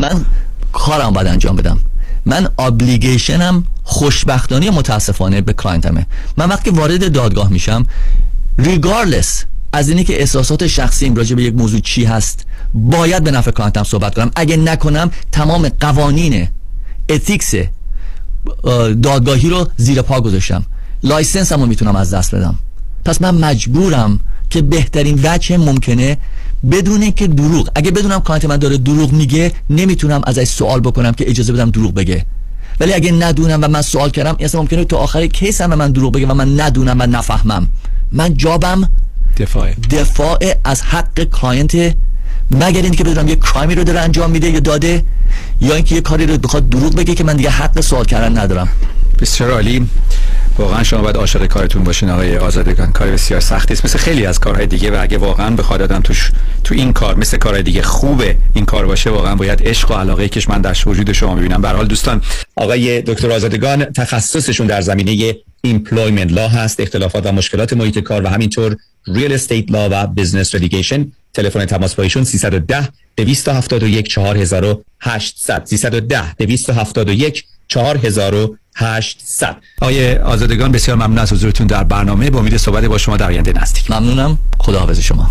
من کارم باید انجام بدم. من obligation م خوشبختانه متاسفانه به client مه من وقتی وارد دادگاه میشم regardless از اینی که احساسات شخصیم راجع به یک موضوع چی هست باید به نفع client م صحبت کنم. اگه نکنم تمام قوانین ethics دادگاهی رو زیر پا گذاشتم. license هم می‌تونم از دست بدم. پس من مجبورم که بهترین وجه ممکنه بدون که دروغ. اگه بدونم client من داره دروغ میگه نمی‌تونم ازش سوال بکنم که اجازه بدم دروغ بگه. ولی اگه ندونم و من سوال کردم اصلا ممکنه تو آخر case هم من دروغ بگه و من ندونم و نفهمم. من job م دفاع. دفاع از حق client. مگر اینکه بدونم یه crime ی رو داره انجام میده یا داده یا اینکه یه کاری رو بخواد دروغ بگه که من دیگه حق سوال کردن ندارم. بسیار عالی؟ واقعا شما باید عاشق کارتون باشین آقای آزادگان. کار بسیار سختی است مثل خیلی از کارهای دیگه و اگه واقعا بخواد آدم توش تو این کار مثل کارهای دیگه خوبه این کار باشه واقعا باید عشق و علاقه که من در وجود شما می‌بینم به حال دوستان آقای دکتر آزادگان تخصصشون در زمینه employment law هست اختلافات و مشکلات محیط کار و همینطور real estate law و business litigation تلفن تماس با ایشون 310 271 4800 310 271 4800 آقای آزادگان بسیار ممنون از حضورتون در برنامه. با امید صحبت با شما در آینده نزدیک. ممنونم. خداحافظ شما.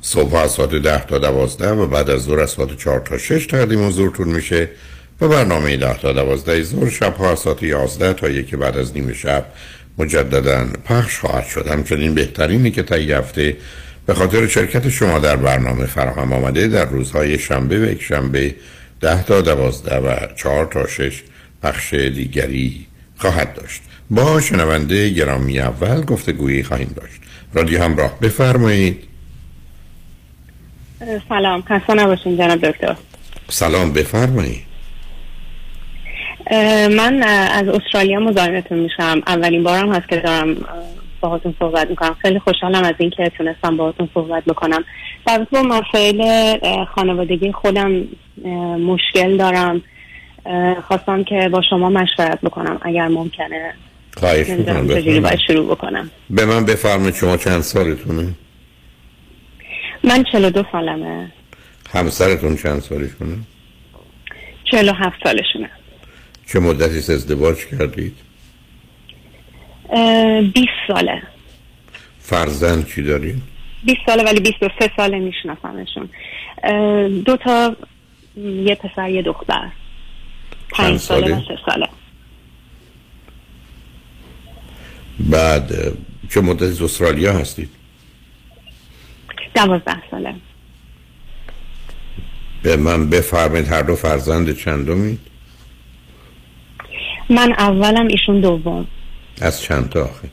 صبح از ساعت ده تا دوازده و بعد از ظهر از ساعت چهار تا شش تقدیم حضورتون میشه و برنامه ده تا دوازده ظهر شب ها از ساعت یازده تا یکی بعد از نیم شب مجددا پخش خواهد شد. همچنین بهترینی که تا هفته به خاطر شرکت شما در برنامه فراهم آمده در روزهای شنبه و یک شنبه ده تا دوازده و چهار تا شش پخش دیگری خواهد داشت. با شنونده گرامی اول گفتگویی خواهیم داشت. رادیو همراه. بفرمایید. سلام خسته نباشین جناب دکتر. سلام بفرمایید من از استرالیا مزاحمتون میشم. اولین بارم هست که دارم باهاتون صحبت می‌کنم. خیلی خوشحالم از اینکه تونستم باهاتون صحبت بکنم. در با مسائل خانوادگی خودم مشکل دارم. خواستم که با شما مشورت بکنم اگر ممکنه. خواهش می‌کنم باید شروع بکنم. به من بفرمایید شما چند سالتونه؟ من 42 سالمه. همسرتون چند سالشونه 47 سالشونه. چه مدتی ازدواج کردید؟ 20 ساله. فرزند چی دارید؟ 20 ساله ولی 23 ساله میشناسمشون. دو تا یه پسر یه دختر. پنج ساله و سه ساله. بعد چه مدتی استرالیا هستید؟ دوازده ساله. به من بفرمایید هر دو فرزند چندمید؟ من اولم ایشون دوم. از چند تا آخه؟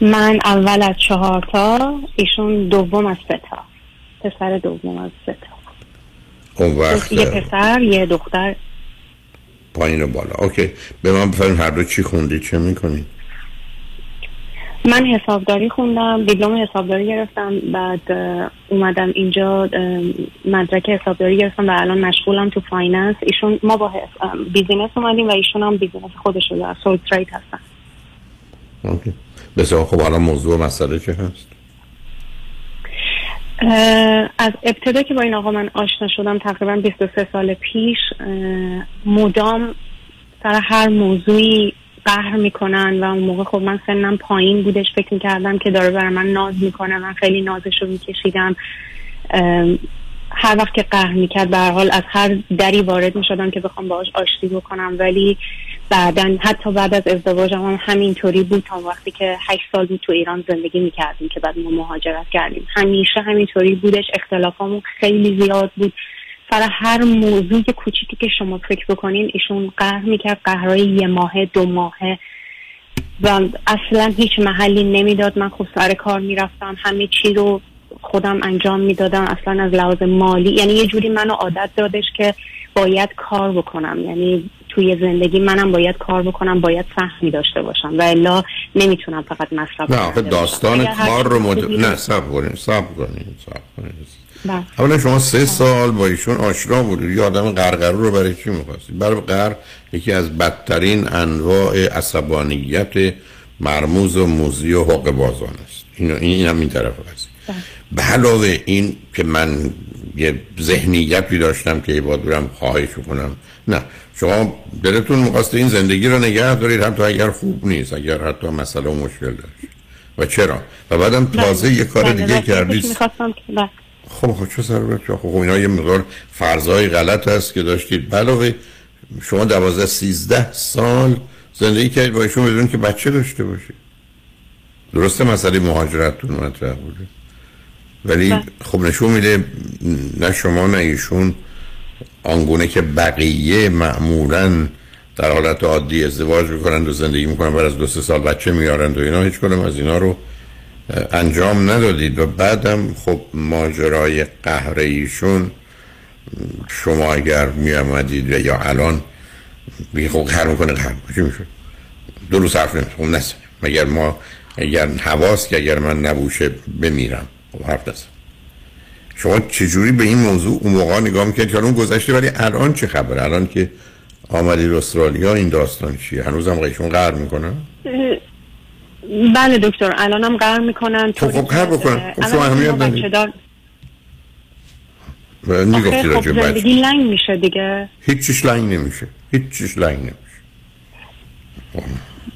من اول از چهار تا ایشون دوم از سه تا. پسر دوم از سه تا. اون وقت یه پسر یه دختر. پایین و بالا. اوکی. به من بفرمایید هر دو چی خوندید چه می‌کنید؟ من حسابداری خوندم دیپلم حسابداری گرفتم بعد اومدم اینجا مدرک حسابداری گرفتم و الان مشغولم تو finance. ایشون ما با business اومدیم و ایشون هم business خودش رو دارن sole trader هستن. OK. بسیار خب الان موضوع و مسئله چه هست؟ از ابتدا که با این آقا من آشنا شدم تقریبا 23 سال پیش مدام سر هر موضوعی قهر می‌کنن و اون موقع خب من سنم پایین بودش فکر می‌کردم که داره برای من ناز می‌کنه من خیلی نازش رو میکشیدم هر وقت که قهر می‌کرد به حال از هر دری وارد می‌شدم که بخوام باهاش آشتی بکنم. ولی بعدا حتی بعد از ازدواجم هم همینطوری بود تا وقتی که هشت سال بود تو ایران زندگی می‌کردیم که بعد ما مهاجرت کردیم. همیشه همینطوری بودش اختلافامون خیلی زیاد بود. سر هر موضوع کوچیکی که شما فکر بکنین ایشون قهر می‌کرد قهرهای یه ماهه دو ماهه. و اصلا هیچ محلی نمی‌داد. من خب سر کار می‌رفتم. همه چی رو خودم انجام می‌دادم. اصلا از لحاظ مالی. یعنی یه جوری منو عادت دادش که باید کار بکنم. یعنی توی زندگی منم باید کار بکنم باید سهمی داشته باشم. و الا نمی‌تونم فقط مصرف نه داستان کار رو مد... نه سب کنید سب کنید سب کنید بله. اولا شما سه سال با ایشون آشنا بودید. یه آدم قرقرو رو برای چی می‌خواستید؟ برای قر یکی از بدترین انواع عصبانیت مرموز و موزی و حق بازان است. این این هم این طرف هست. به علاوه این که من یه ذهنیتی داشتم که باید برم خواهش کنم نه. شما دلتون می‌خواسته این زندگی رو نگه دارید حتی اگر خوب نیست اگر حتی مسئله و مشکل داشت. و چرا؟ و بعدم تازه یه کار بله، دیگه راستش کردید. می‌خواستم بله. خب خب چه ضرورت خب خب اینا یه مقدار فرضای غلط هست که داشتید. علاوه شما دوازده سیزده سال زندگی کردید با ایشون بدون که بچه داشته باشید. درسته مسئله مهاجرتتون مطرح بوده. ولی بله. خب نشون میده نه شما نه ایشون آنگونه که بقیه معمولا در حالت عادی ازدواج می‌کنند و زندگی می‌کنن بعد از دو سه سال بچه میارند و اینا هیچ کدوم از اینا رو انجام ندادید. و بعدم خب ماجرای قهر ایشون شما اگر می آمدید و یا الان بگی خب قهر می‌کنه قهر چی میشه؟ دو روز حرف نمیشه خب نسه مگر ما اگر حواس که اگر من نبوشه بمیرم. خب حرف نزن. شما چجوری به این موضوع اون موقع نگاه می‌کنید که اون گذشته ولی الان چه خبر الان که آمدید استرالیا این داستان چیه؟ هنوزم قیشون قهر می‌کنن؟ بله دکتر الانم قهر می‌کنن خب خب قهر بکنن. خب شما اهمیت ندید و می‌گفتی خب زندگی لنگ میشه دیگه. هیچ چیش لنگ نمیشه. هیچ چیش لنگ نمیشه.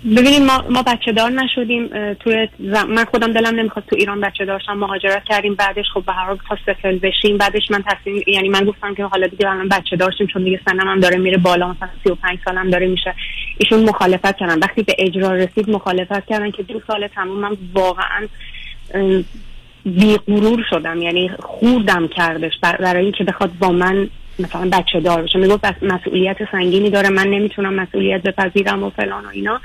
ببینید ما ما بچه دار نشدیم توی زم... من خودم دلم نمی‌خواد تو ایران بچه داشتم مهاجرت کردیم بعدش خب به هر حال تا ستل بشیم. بعدش من تصمیم یعنی من گفتم که حالا دیگه الان بچه داشتیم چون دیگه سنم هم داره میره بالا مثلا 35 سالم داره میشه. ایشون مخالفت کردن. وقتی به اجرا رسید مخالفت کردن که دو سال تموم من واقعا بی غرور شدم. یعنی خوردم کردش. بر- برای اینکه بخواد با من مثلا بچه دار بشه می‌گفت مسئولیت سنگینی داره من نمی‌تونم مسئولیت بپذیرم و فلان و اینا.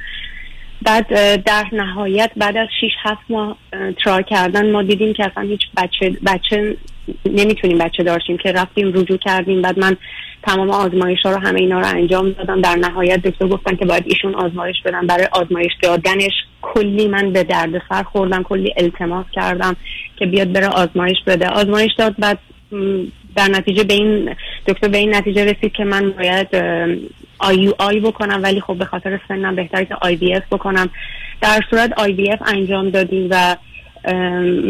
بعد در نهایت بعد از 6 7 ماه اه، ترای کردن ما دیدیم که اصلا هیچ بچه بچه نمی‌تونیم بچه داشتیم که رفتیم رجوع کردیم. بعد من تمام آزمایش ها رو همه اینا رو انجام دادم. در نهایت دکتر گفتن که باید ایشون آزمایش بدن. برای آزمایش دادنش کلی من به درد سر خوردم کلی التماس کردم که بیاد بره آزمایش بده. آزمایش داد بعد در نتیجه به این دکتر به این نتیجه رسید که من باید IUI بکنم ولی خب به خاطر سنم بهتره که IVF بکنم. در صورت IVF انجام دادیم و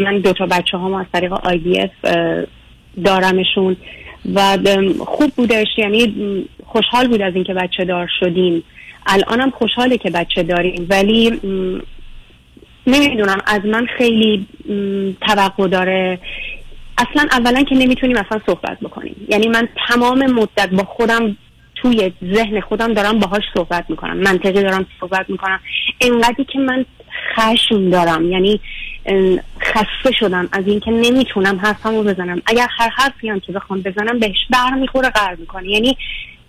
من دو تا بچه هم از طریق IVF دارمشون. و خوب بودش. یعنی خوشحال بود از اینکه بچه دار شدیم. الانم خوشحاله که بچه داریم ولی نمی‌دونم از من خیلی توقع داره اصلا اولا که نمی‌تونیم اصلا صحبت بکنیم. یعنی من تمام مدت با خودم توی ذهن خودم دارم باهاش صحبت می‌کنم. منطقی دارم صحبت می‌کنم. انقدری که من خشم دارم. یعنی خسته شدم از اینکه نمی‌تونم حرفمو بزنم. اگر هر حرفی هم که بخوام بزنم بهش بر می‌خوره قرار می‌کنه. یعنی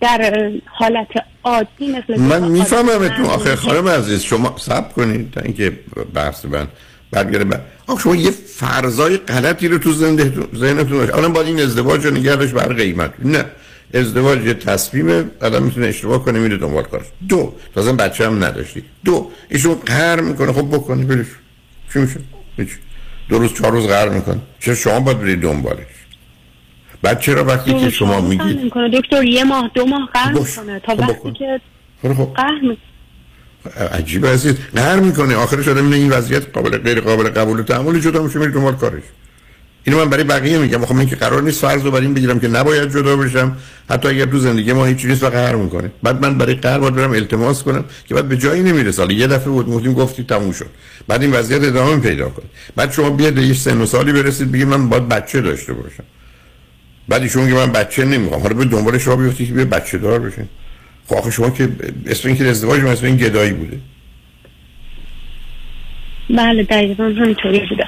در حالت عادی مثل من می‌فهمم آخه خانم عزیز شما صبر کنید. تا اینکه بحث من برگرده بر... آخه شما یه فرضای غلطی رو تو ذهنتون داشت. الان باید این ازدواج رو نگه داشت بر قیمت. نه. ازدواج یه تصمیمه آدم می‌تونه اشتباه کنه میره دنبال کارش. دو. تازه بچه هم نداشتی. دو. ایشون قهر می‌کنه. خب بکنه برش. چی میشه؟ هیچ. دو روز چهار روز قهر می‌کنه. چرا شما باید برید دنبالش؟ بعد چرا وقتی که شما میگید دکتر یه ماه دو ماه قهر باش. می‌کنه. تا خب وقتی. که خب خب. قهر می‌کنه عجیب. عزیز قهر می‌کنه. آخرش آدم این وضعیت قابل غیر قابل قبول و تحمل جدا میشه میره دنبال کارش. اینو من برای بقیه میگم. خب من که قرار نیست فرض رو بر این بگیرم که نباید جدا بشم. حتی اگر تو زندگی ما هیچ نیست و قهر می‌کنه. بعد من برای قهر باید برم التماس کنم که بعد به جایی نمی‌رسه. حالا یه دفعه بود گفتیم گفتی تموم شد. بعد این وضعیت ادامه پیدا کنه. بعد شما بیاد به سن و سالی برسید بگید من باید بچه داشته باشم. بعد ایشون میگه من بچه نمی‌خوام. حالا به دنبال شما بیفتی که بچه دار بشین. خب آخه شما که اسم این که ازدواج من اسم این گدایی بوده بله دقیقا همینطوری بوده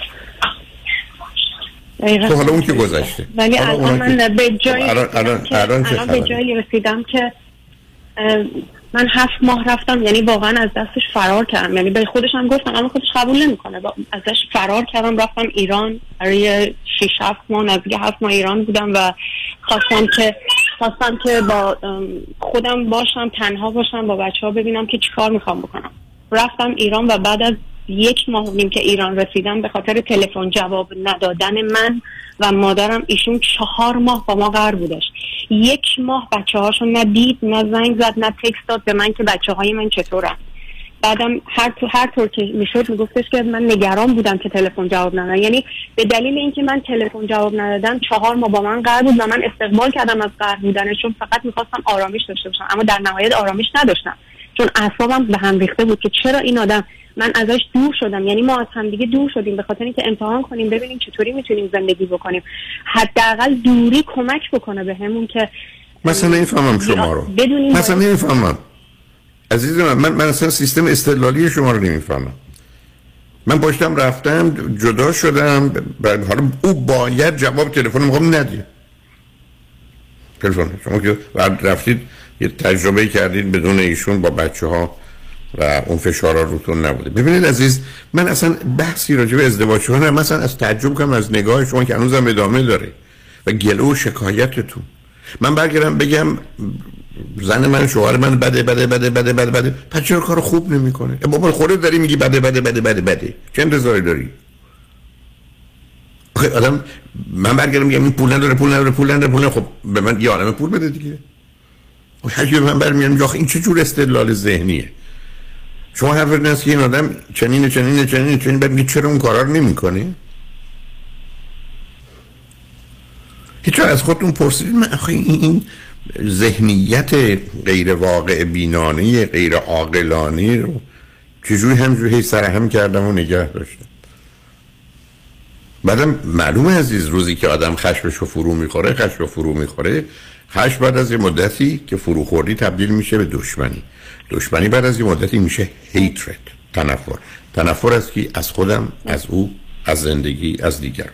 خب حالا اون که گذشته. ولی الان من به جایی الان- الان- الان الان به؟ جایی رسیدم که من هفت ماه رفتم یعنی واقعا از دستش فرار کردم. یعنی به خودش هم گفتم اما خودش قبول نمی‌کنه. ازش فرار کردم رفتم ایران. برای 6 7 ماه نزدیک هفت ماه ایران بودم و خواستم که خواستم که با خودم باشم تنها باشم با بچه ها ببینم که چیکار می‌خوام بکنم. رفتم ایران و بعد از یک ماه نیم که ایران رسیدم به خاطر تلفن جواب ندادن من و مادرم ایشون چهار ماه با ما قرار بودش. یک ماه بچه هاشو نه دید نه زنگ زد نه تکست داد به من که بچه های من چطورن. بعدم هر تو هر طور که می‌شد میگفتش که من نگران بودم که تلفن جواب ندادن. یعنی به دلیل اینکه من تلفن جواب ندادم چهار ماه با من قرار بود و من استقبال کردم از قرار بودنش چون فقط می‌خواستم آرامش داشته باشم اما در نهایت آرامش نداشتم. چون اعصابم به هم ریخته بود که چرا این آدم من ازش دور شدم. یعنی ما از همدیگه دور شدیم. به خاطر اینکه امتحان کنیم ببینیم چطوری می‌تونیم زندگی بکنیم. حداقل دوری کمک بکنه بهمون که مثلا نمی‌فهمم شما رو. بدونیم. مثلا نمی‌فهمم عزیز من من, من اصلا سیستم استدلالی شما رو نمی‌فهمم. من پشتم رفتم جدا شدم حالا او باید جواب تلفن می‌خوام ندید. تلفن. شما که بعد رفتید یه تجربه کردید بدون ایشون با بچه ها و اون فشارا روتون نبوده. ببینید عزیز من اصلا بحثی راجع به ازدواج شدن مثلا از تعجب کنم از نگاه شما که هنوزم ادامه داره و گله و شکایتتون. من برگردم بگم زن من شوهر من بده بده بده بده بده بده. پس چرا کار خوب نمی‌کنه؟ بابا خودت داری میگی بده بده بده بده بده. چه انتظاری داری؟ آخه آدم من برگردم میگم این پول نداره پول نداره پول نداره پول نداره. خب به من یه عالمه پول بده دیگه. هر به من برمیاد میگه آخه این چه جور استدلال ذهنیه؟ شما حرف این که این آدم چنین چنین چنین چنین بعد چرا اون کارا رو نمی‌کنه هیچ از خودتون پرسیدید من آخه این, ذهنیت غیر واقع بینانه غیر عاقلانه رو چجوری همجوری هی سرهم کردم و نگه داشتم؟ بعدم معلومه عزیز روزی که آدم خشمش رو فرو می‌خوره خشم رو فرو می‌خوره خشم بعد از یه مدتی که فرو خوردی تبدیل میشه به دشمنی. دشمنی بعد از یه مدتی میشه هیترت تنفر. تنفر از کی؟ از خودم از او از زندگی از دیگران.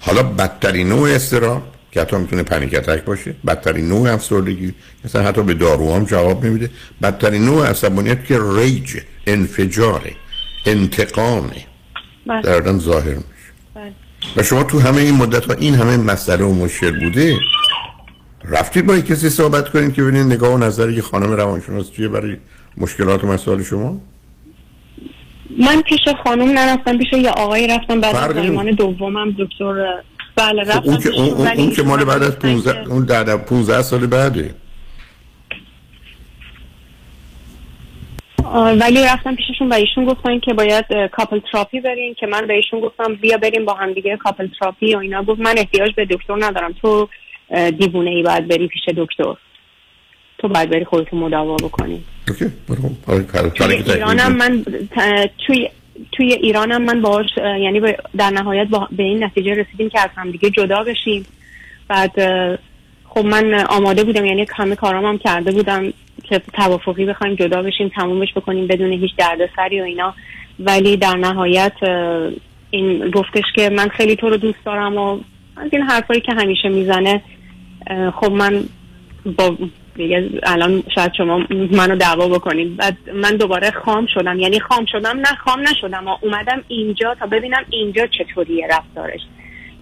حالا بدترین نوع استراب که حتی می‌تونه پنیک اتک باشه بدترین نوع افسردگی مثلا حتی به دارو هم جواب نمیده. بدترین نوع عصبانیت که ریج انفجاره انتقامه بله. در آدم ظاهر میشه. بله. و شما تو همه این مدت ها این همه مسئله و مشکل بوده؟ رفتید با کسی صحبت کنید که ببینید نگاه و نظر یه خانم روانشناس چیه برای مشکلات و مسائل شما؟ من پیش خانم نرفتم پیش یه آقایی رفتم بعد از زایمان دومم دکتر بله خب رفتم اون که اون, اون, که مال بعد از گفتن 15 که- اون در 15 سال بعده. ولی رفتم پیششون و ایشون گفتن که باید کاپل تراپی بریم که من به ایشون گفتم بیا بریم با هم دیگه couple therapy و اینا. گفت من احتیاج به دکتر ندارم. تو دیوونه ای باید بری پیش دکتر. تو باید بری خودتو مداوا بکنی. کار توی ایرانم من توی توی ایرانم من اه، یعنی در نهایت با به این نتیجه رسیدیم که از هم دیگه جدا بشیم. بعد خب من آماده بودم یعنی همه کارام هم کرده بودم که توافقی بخوایم جدا بشیم تمومش بکنیم بدون هیچ دردسری و اینا. ولی در نهایت این گفتش که من خیلی تو رو دوست دارم و از این حرفایی که همیشه می‌زنه خب من با الان شاید شما منو دعوا بکنید. بعد من دوباره خام شدم. یعنی خام شدم نه خام نشدم. و اومدم اینجا تا ببینم اینجا چطوریه رفتارش.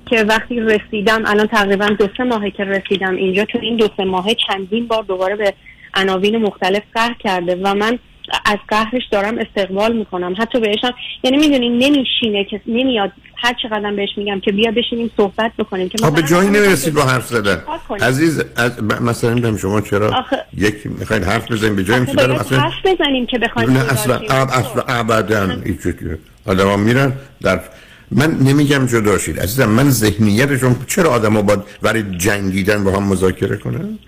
که وقتی رسیدم الان تقریبا دو سه ماهه که رسیدم اینجا تو این دو سه ماهه چندین بار دوباره به عناوین مختلف قهر کرده و من از قهرش دارم استقبال می‌کنم. حتی بهشم یعنی می‌دونی نمیشینه که نمیاد هر چقدر بهش میگم که بیا بشینیم صحبت بکنیم که به جایی نمی‌رسید با حرف زدن؟ عزیز از مثلا نمی‌دونم شما چرا آخه- یک می‌خواید حرف بزنید به جایی باید اصلا حرف بزنیم که بخوایم نه اصلا اب- اصلا ابدا هیچ آدم میرن در من نمیگم جدا شید. عزیزم من ذهنیتشون چرا آدم ها باید برای جنگیدن با هم مذاکره کنن؟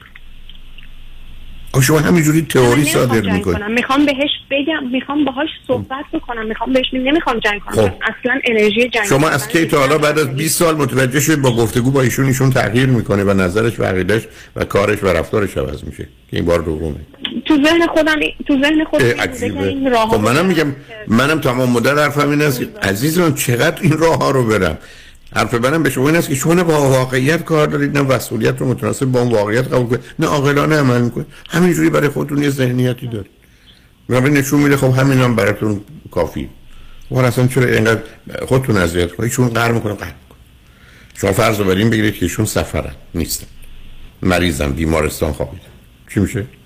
شما همینجوری تئوری صادر می‌کنید می‌خوام بهش بگم می‌خوام باهاش صحبت بکنم. می‌خوام بهش نمی‌خوام جنگ کنم. خب. اصلا انرژی جنگ شما از کی تا حالا بعد از 20 سال متوجه شدید با گفتگو با ایشون ایشون تغییر می‌کنه و نظرش و عقیدش و کارش و رفتارش عوض میشه. که این بار دومه. تو ذهن خودم تو ذهن خودم خب منم میگم منم تمام مدت حرفم این است که عزیزم چقدر این راه ها رو برم؟ حرف منم به شما این است که شما با واقعیت کار دارید نه مسئولیت رو متناسب با اون واقعیت قبول کنید. نه عاقلانه عمل می‌کنید. همینجوری برای خودتون یه ذهنیتی دارید. به نشون میده خب همین هم براتون کافی و اصلا چرا اینقدر خودتون اذیت کنید؟ چون قهر می‌کنه قهر شما فرض رو بریم بگیرید که ایشون سفرن نیستن. مریضم بیمارستان خوابیدن. چی میشه؟ به چه اصلا باید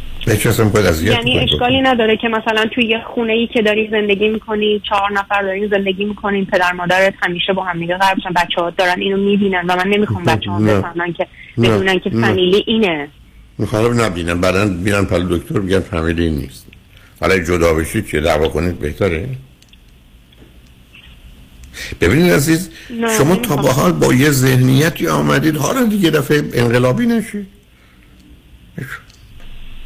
اذیت یعنی؟ اشکالی نداره که مثلا توی یه خونه ای که داری زندگی می‌کنی چهار نفر دارین زندگی می‌کنین پدر مادرت همیشه با هم دیگه قرار بشن بچه ها دارن اینو می‌بینن و من نمی‌خوام بچه ها. بفهمن که. بدونن که. فامیلی اینه می‌خوام نبینم بعدا میرن پل دکتر میگن این نیست حالا جدا بشید چیه دعوا کنید بهتره ببینید عزیز شما. تا به حال با یه ذهنیتی آمدید حالا دیگه دفعه انقلابی نشید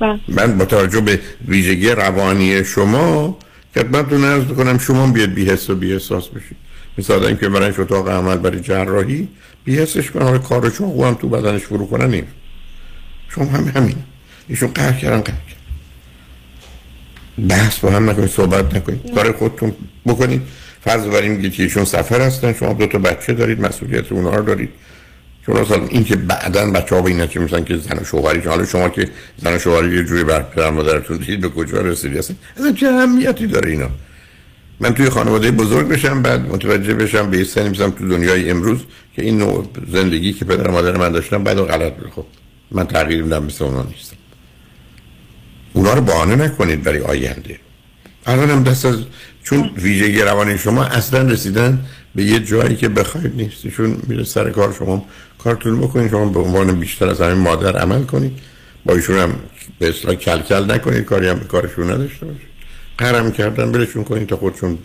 و من با توجه به ویژگی روانی شما خدمتتون عرض کنم شما بیاد بی حس و بی احساس بشید. مثل آدمی که برنش اتاق عمل برای جراحی بی حسش کنه. حالا کار چاقو هم تو بدنش فرو کنن نیم. شما هم همین. ایشون قهر کردن قهر کردن. بحث با هم نکنید صحبت نکنید. کار خودتون بکنید. فرض بریم که ایشون سفر هستن شما دو تا بچه دارید مسئولیت اونها رو دارید. چون این که بعدا بچه ها به این نتیجه میشن که زن و شوهری حالا شما که زن و شوهری یه جوری بر پدر مادرتون دیدید به کجا رسیدی؟ اصلا اصلا چه اهمیتی داره اینا؟ من توی خانواده بزرگ بشم بعد متوجه بشم به سنی میزم تو دنیای امروز که این نوع زندگی که پدر مادر من داشتن بعد غلط بود. خب من تغییر میدم مثل اونا نیستم. اونا رو بهانه نکنید برای آینده. الان هم دست از چون ویژگی روانی شما اصلا رسیدن به یه جایی که بخواید نیست. چون میره سر کار شما کارتون بکنید شما به عنوان بیشتر از همین مادر عمل کنید. با ایشون هم به اصلاح کل کل نکنید کاری هم کارشون نداشته باشید. قرم کردن برشون کنید تا خودشون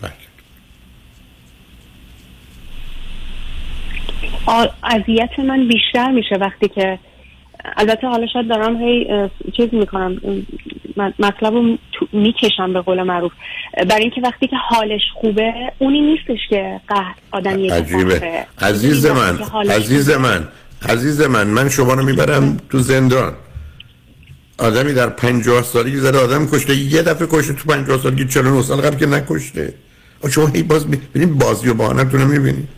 آ- اذیت من بیشتر میشه وقتی که البته حالا شاید دارم هی چیز می‌کنم مطلب رو می‌کشم به قول معروف. برای اینکه وقتی که حالش خوبه اونی نیستش که قهر که عجیبه. عزیز من عزیز. من عزیز من من شما رو می‌برم تو زندان. آدمی در پنجاه سالگی زده آدم کشته یه دفعه کشته تو پنجاه سالگی 49 سال قبل که نکشته. شما هی باز ببینید بازی و بهانه‌تون رو می‌بینید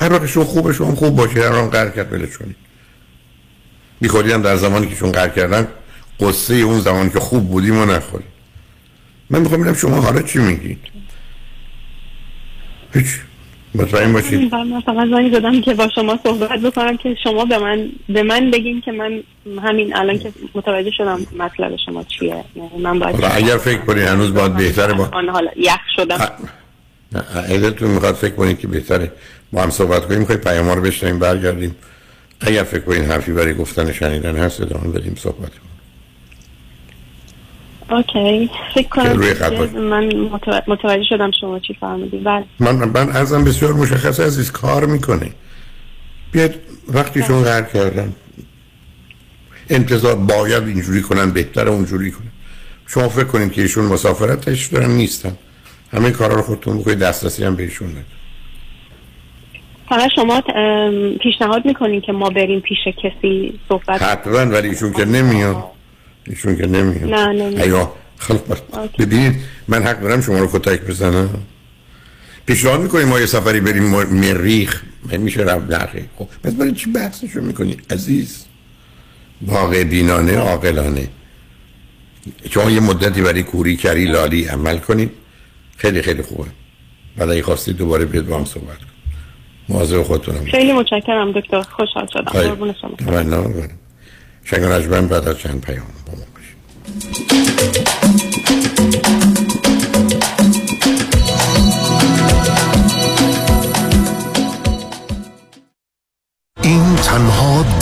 هر وقت شما خوبه شما خوب باشه هر آن قهر کرد ولش کنید بی خودی هم در زمانی که چون قهر کردن قصه اون زمان که خوب بودیم و نخورید من می‌خوام ببینم شما حالا چی میگید؟ هیچ. مطمئن باشید. من فقط زنگ زدم که با شما صحبت بکنم که شما به من به من بگین که من همین الان که متوجه شدم مطلب شما چیه. یعنی من باید اگر فکر کنی هنوز باید بهتره با آن حالا یخ شدم. نه می‌خواد فکر کنید که بهتره با هم صحبت کنیم می‌خوای پیام رو بشنیم برگردیم. اگر فکر کنید حرفی برای گفتن شنیدن هست ادامه بدیم صحبت اوکی. فکر روی کنم باش. من متو- متوجه شدم شما چی فرمودید بله. من من ازم بسیار مشخص عزیز کار می‌کنه بیاد وقتی شما قرار کردن انتظار باید اینجوری کنن بهتر اونجوری کنن. شما فکر کنید که ایشون مسافرتش دارن نیستن. همه کارا رو خودتون بکنید دسترسی هم بهشون ندید فقط شما پیشنهاد می‌کنین که ما بریم پیش کسی صحبت حتما ولی ایشون که نمیاد ایشون که نمیاد نه، نمیاد. ببینید من حق دارم شما رو کتک بزنم؟ پیشنهاد می‌کنیم ما یه سفری بریم مر- مریخ. میشه رفت نخه خب پس برای چی بحثشو می‌کنی عزیز؟ واقع بینانه عاقلانه. شما یه مدتی برای کوری کری لالی عمل کنید. خیلی خیلی خوبه. بعد اگه خواستید دوباره بیاد با هم صحبت کنید مواظب خودتونم خیلی متشکرم دکتر خوشحال شدم. قربون شما. شنگ نجمن بعد از چند پیام با ما. این تنها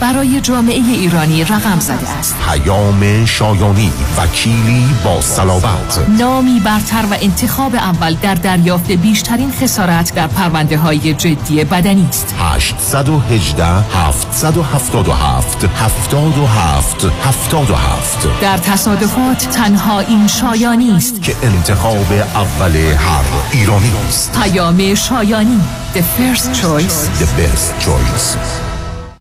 برای جامعه ایرانی رقم زده است. پیام شایانی وکیلی با صلابت نامی برتر و انتخاب اول در دریافت بیشترین خسارت در پرونده های جدی بدنی است. 818 777 77 77 در تصادفات تنها این شایانی است. که انتخاب اول هر ایرانی است پیام شایانی The first choice The best choice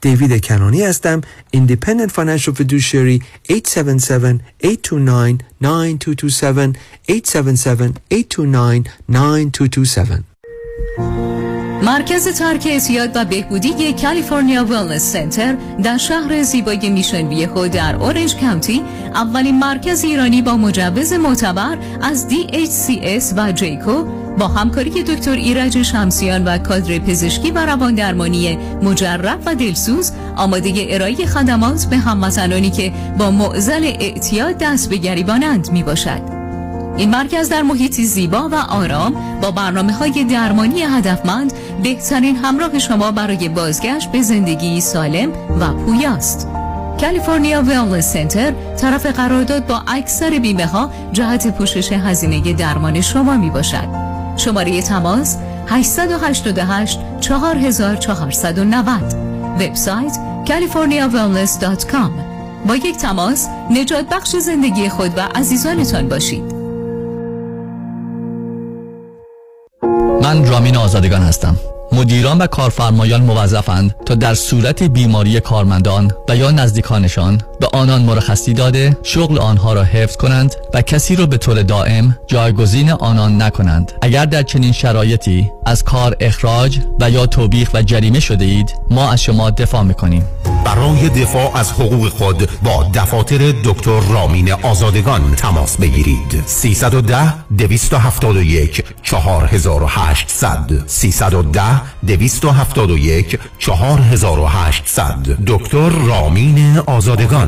دیوید کنانی هستم. Independent Financial Fiduciary 877-829-9227 877-829-9227 مرکز ترک اعتیاد و بهبودی کالیفرنیا Wellness Center در شهر زیبای Mission Viejo در Orange County اولین مرکز ایرانی با مجوز معتبر از DHCS و JCAHO با همکاری دکتر ایرج شمسیان و کادر پزشکی و روان درمانی مجرب و دلسوز آماده ارائه خدمات به هموطنانی که با معضل اعتیاد دست به گریبانند می باشد. این مرکز در محیطی زیبا و آرام با برنامه های درمانی هدفمند بهترین همراه شما برای بازگشت به زندگی سالم و پویاست. کالیفرنیا ویلنس سنتر طرف قرارداد با اکثر بیمه ها جهت پوشش هزینه درمان شما می باشد. شماره تماس 888 4490 وبسایت californiawellness.com با یک تماس نجات بخش زندگی خود و عزیزانتان باشید. من رامین آزادگان هستم. مدیران و کارفرمایان موظفند تا در صورت بیماری کارمندان و یا نزدیکانشان به آنان مرخصی داده شغل آنها را حفظ کنند و کسی را به طور دائم جایگزین آنان نکنند. اگر در چنین شرایطی از کار اخراج و یا توبیخ و جریمه شده اید ما از شما دفاع می‌کنیم. برای دفاع از حقوق خود با دفاتر دکتر رامین آزادگان تماس بگیرید. 310 271 4800 310 271 4800 دکتر رامین آزادگان.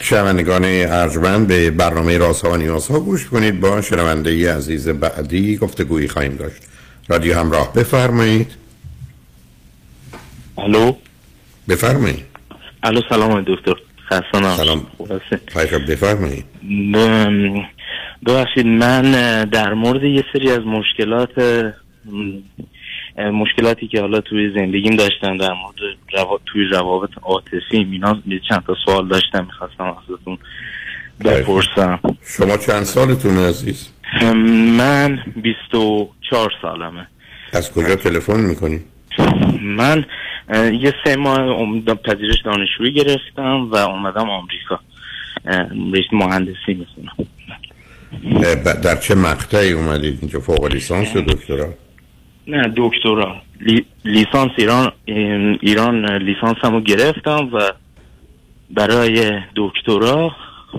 شنوندگان ارجمند به برنامه رازها و نیازها گوش کنید. با شنونده ای عزیز بعدی گفتگویی خواهیم داشت. رادیو همراه. بفرمایید. الو؟ بفرمایید. الو سلام دکتر. خستانم سلام. بفرمایید. ببخشید من در مورد یه سری از مشکلات مشکلاتی که حالا توی زندگیم داشتم در مورد روا... توی روابط عاطفی اینا چند تا سوال داشتم می‌خواستم ازتون بپرسم. شما چند سالتون عزیز؟ من 24 سالمه. از کجا تلفن می‌کنی؟ من یه سه ماه پذیرش دانشجویی گرفتم و اومدم آمریکا. رشته مهندسی می‌خونم. در چه مقطعی اومدید؟ اینجا فوق لیسانس یا دکترا؟ نه دکترا. لی... لیسانس ایران ایران لیسانس همو گرفتم و برای دکترا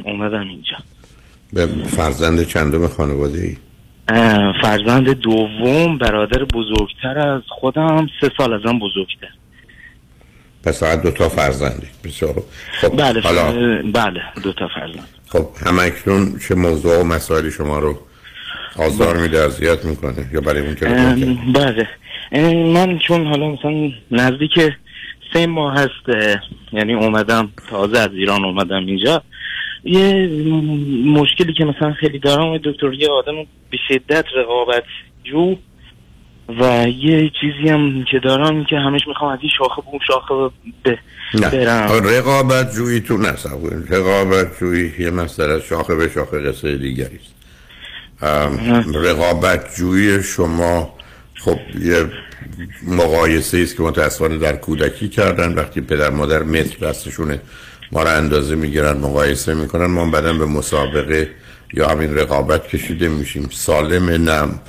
اومدم اینجا. به فرزند چندم خانواده ای؟ فرزند دوم برادر بزرگتر از خودم سه سال ازم بزرگتر. پس فقط دو تا فرزندی. بسیار. خب بله حالا بله دو تا فرزند. خب همکنون چه موضوع و مسائلی شما رو آزار میده اذیت می‌کنه یا برای اون کردید؟ بله. من چون حالا مثلا نزدیک سه ماه هست یعنی اومدم تازه از ایران اومدم اینجا. یه مشکلی که مثلا خیلی دارم دکتر یه آدم به شدت رقابت جو و یه چیزی هم که دارم که همش می‌خوام از این شاخه به اون شاخه ب- نه. برم. رقابت جویی تو نصب رقابت جویی یه مسئله از شاخه به شاخه قصه دیگری است. رقابت جویی شما خب یه مقایسه است که متاسفانه در کودکی کردن. وقتی پدر مادر متر دستشونه ما رو اندازه می‌گیرن مقایسه می‌کنن. ما بعدا به مسابقه یا همین رقابت کشیده میشیم. سالم نم.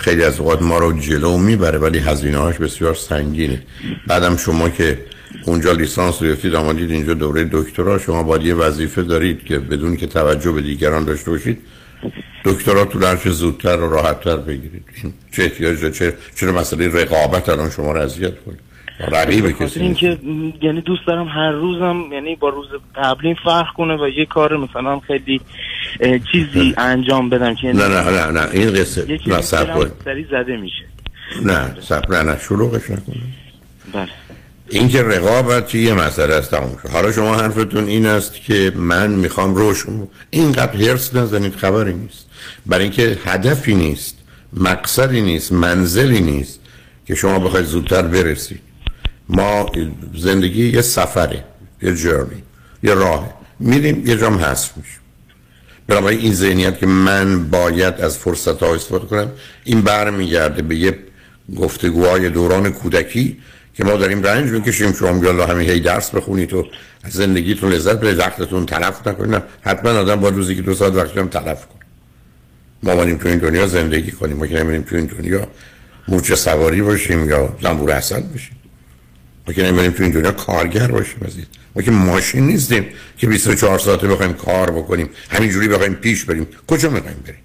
خیلی از اوقات ما رو جلو می‌بره ولی هزینه هاش بسیار سنگینه بعدم شما که اونجا لیسانس گرفتید آمدید اینجا دوره دکترا شما باید یه وظیفه دارید که بدون که توجه به دیگران داشته باشید دکترا تو هرچه زودتر و راحتتر بگیرید چه احتیاج؟ چه چرا مسئله رقابت الان شما رو اذیت کنه رقیب کسی اینکه یعنی دوست دارم هر روزم یعنی با روز قبلی فرق کنه و یه کار مثلا خیلی چیزی انجام بدم که نه نه نه نه. این قصه نه سب سریع زده میشه. نه سب نه نه. شلوغش نکنید بله. این که رقابت یه مسئله است تموم شد. حالا شما حرفتون این است که من می‌خوام روشون اینقدر هرس نزنید خبری نیست. برای اینکه هدفی نیست مقصدی نیست منزلی نیست که شما بخواید زودتر برسید. ما زندگی یه سفره یه جرنی یه راه میریم یه جام هست میشیم. بنابراین این ذهنیت که من باید از فرصت ها استفاده کنم این برمیگرده به یه گفتگوهای دوران کودکی که ما داریم رنج می‌کشیم شما میگه همین هی درس بخونید و از زندگیتون لذت برید وقتتون تلف نکنید حتما آدم با روزی که دو ساعت وقتش هم تلف کنه. ما اومدیم تو این دنیا زندگی کنیم ما که نمیریم تو این دنیا مورچه سواری باشیم یا زنبور اصل باشیم. ما که نمیریم تو این دنیا کارگر باشیم عزیز. ما که ماشین نیستیم که 24 ساعته بخوایم کار بکنیم همینجوری بخوایم پیش بریم. کجا می‌خوایم بریم؟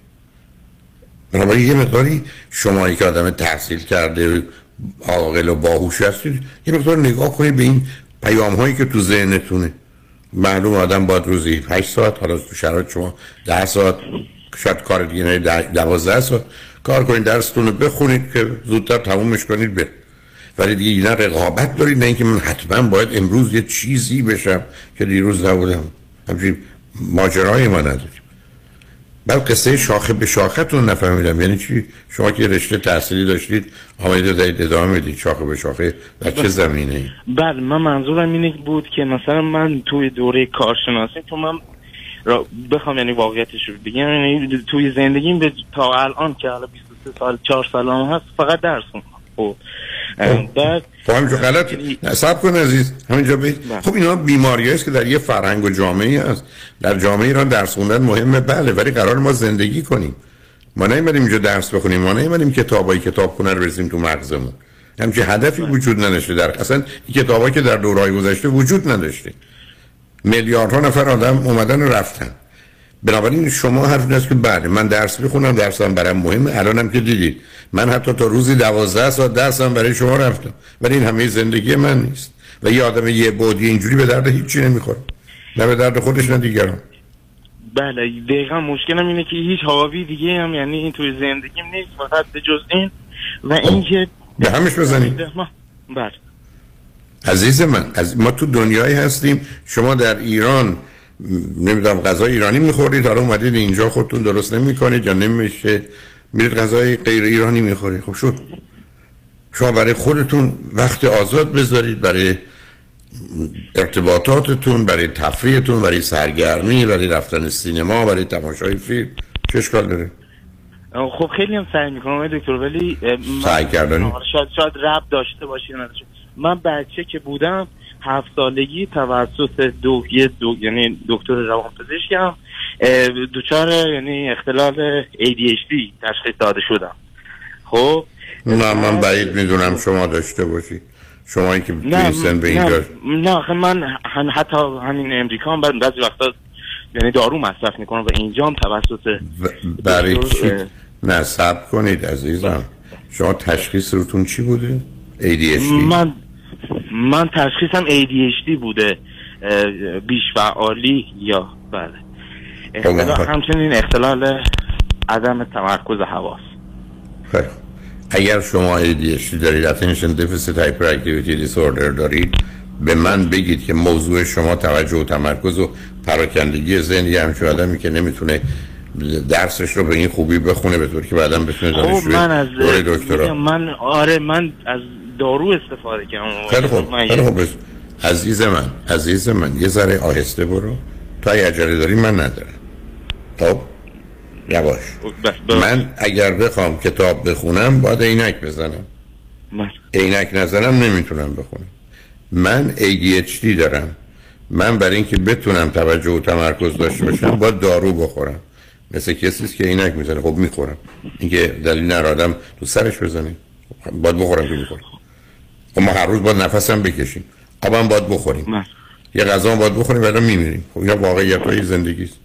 بنابراین یه مقداری شمایی که آدم تحصیل کرده عاقل و باهوش هستید یه مقدار نگاه کنید به این پیام هایی که تو ذهنتونه. معلوم آدم باید روزی 8 ساعت حالا تو شرایط شما 10 ساعت شاید کار دیگه نه 12 ساعت. کار کنید درستون رو بخونید که زودتر تمومش کنید بر ولی دیگه نه رقابت دارید نه اینکه من حتما باید امروز یه چیزی بشم که دیروز نبودم. همچنین ماجرای ما نداریم. بعد قصه شاخه به شاختون نفهمیدم. یعنی چی؟ شما که رشته تحصیلی داشتید آمدید دارید ادامه می‌دید. شاخه به شاخه در چه زمینه ای بله من منظورم اینه بود که مثلا من توی دوره کارشناسی تو من را بخوام یعنی واقعیتش رو بگم یعنی توی زندگیم به تا الان که حالا سال چهار سال هم هست فقط درس خوندم. خب. اه، بعد خب همینجا غلط نه سب کن عزیز. همینجا بید خب اینا بیماری است که در یه فرهنگ و جامعه هست. در جامعه ایران درس خوندن مهمه. بله ولی قرار ما زندگی کنیم. ما نیومدیم اینجا درس بخونیم. ما نیومدیم کتابای کتاب کنه رو بریزیم تو مغزمون. همچین هدفی وجود نداشته. در اصلا کتابایی که در دورهای گذشته وجود نداشته. میلیاردها نفر آدم اومدن و رفتن. بنابراین شما حرف این است که بله من درس می‌خونم درسم برام مهمه. الانم که دیدید من حتی تا روزی دوازده ساعت درسم برای شما رفتم. ولی این همه زندگی من نیست. و یه آدم یه بودی اینجوری به درد هیچی نمی‌خوره. نه به درد خودش نه دیگران. بله دقیقا مشکلم اینه که هیچ حاوی دیگه هم یعنی این توی زندگیم نیست فقط به جز این و اینکه به همش بزنید بله. عزیز من از ما تو دنیایی هستیم. شما در ایران نمی‌دونم غذای ایرانی می‌خورید؟ حالا اومدید اینجا خودتون درست نمی‌کنید یا نمیشه؟ میرید غذای غیر ایرانی می‌خورید. خب شد شما برای خودتون وقت آزاد بذارید برای ارتباطاتتون برای تفریحتون برای سرگرمی برای رفتن سینما برای تماشای فیلم. چه اشکال داره؟ خب خیلی هم سعی می‌کنم آقای دکتر ولی سعی کردنی؟ آره، شاید شاید رب داشته نداشته. من بچه که بودم هفت سالگی توسط دو یه دو یعنی دکتر روانپزشکم اه، دچار یعنی اختلال ADHD تشخیص داده شدم. خب نه من بعید می‌دونم شما داشته باشید شما که نه سن به نه اینجا. نه آخه من هم حتی همین امریکا هم بعضی وقتا یعنی دارو مصرف می‌کنم و اینجا هم توسط برای چی؟ نه سب کنید عزیزم. شما تشخیص روتون چی بوده؟ ADHD من من تشخیصم ADHD بوده بیش فعالی یا بله اختلال خب. همچنین اختلال عدم تمرکز حواس خیلی خوب. اگر شما ADHD دارید Attention Deficit Hyperactivity Disorder دارید به من بگید که موضوع شما توجه و تمرکز و پراکندگی ذهنی همچون آدمی که نمی‌تونه درسش رو به این خوبی بخونه به طور که بعدا بتونه خب دانشجوی من از دکترا من آره من از دارو استفاده کردم. خیلی خوب من خیلی خوب. عزیز من عزیز من یه ذره آهسته برو. تا اگه عجله داری من ندارم. خب؟ یواش. من اگر بخوام کتاب بخونم باید عینک بزنم. عینک نزنم نمی‌تونم بخونم. من ADHD دارم. من برای اینکه بتونم توجه و تمرکز داشته باشم باید دارو بخورم. مثل کسی که عینک می‌زنه. خب می‌خورم. اینکه دلیل نر آدم تو سرش بزنه خب باید بخورم که می‌خورم. خب ما هر روز باید نفسم بکشیم. آبم باید بخوریم. یه غذا هم باید بخوریم ولی میمیریم. خب اینا واقعیت های زندگی است.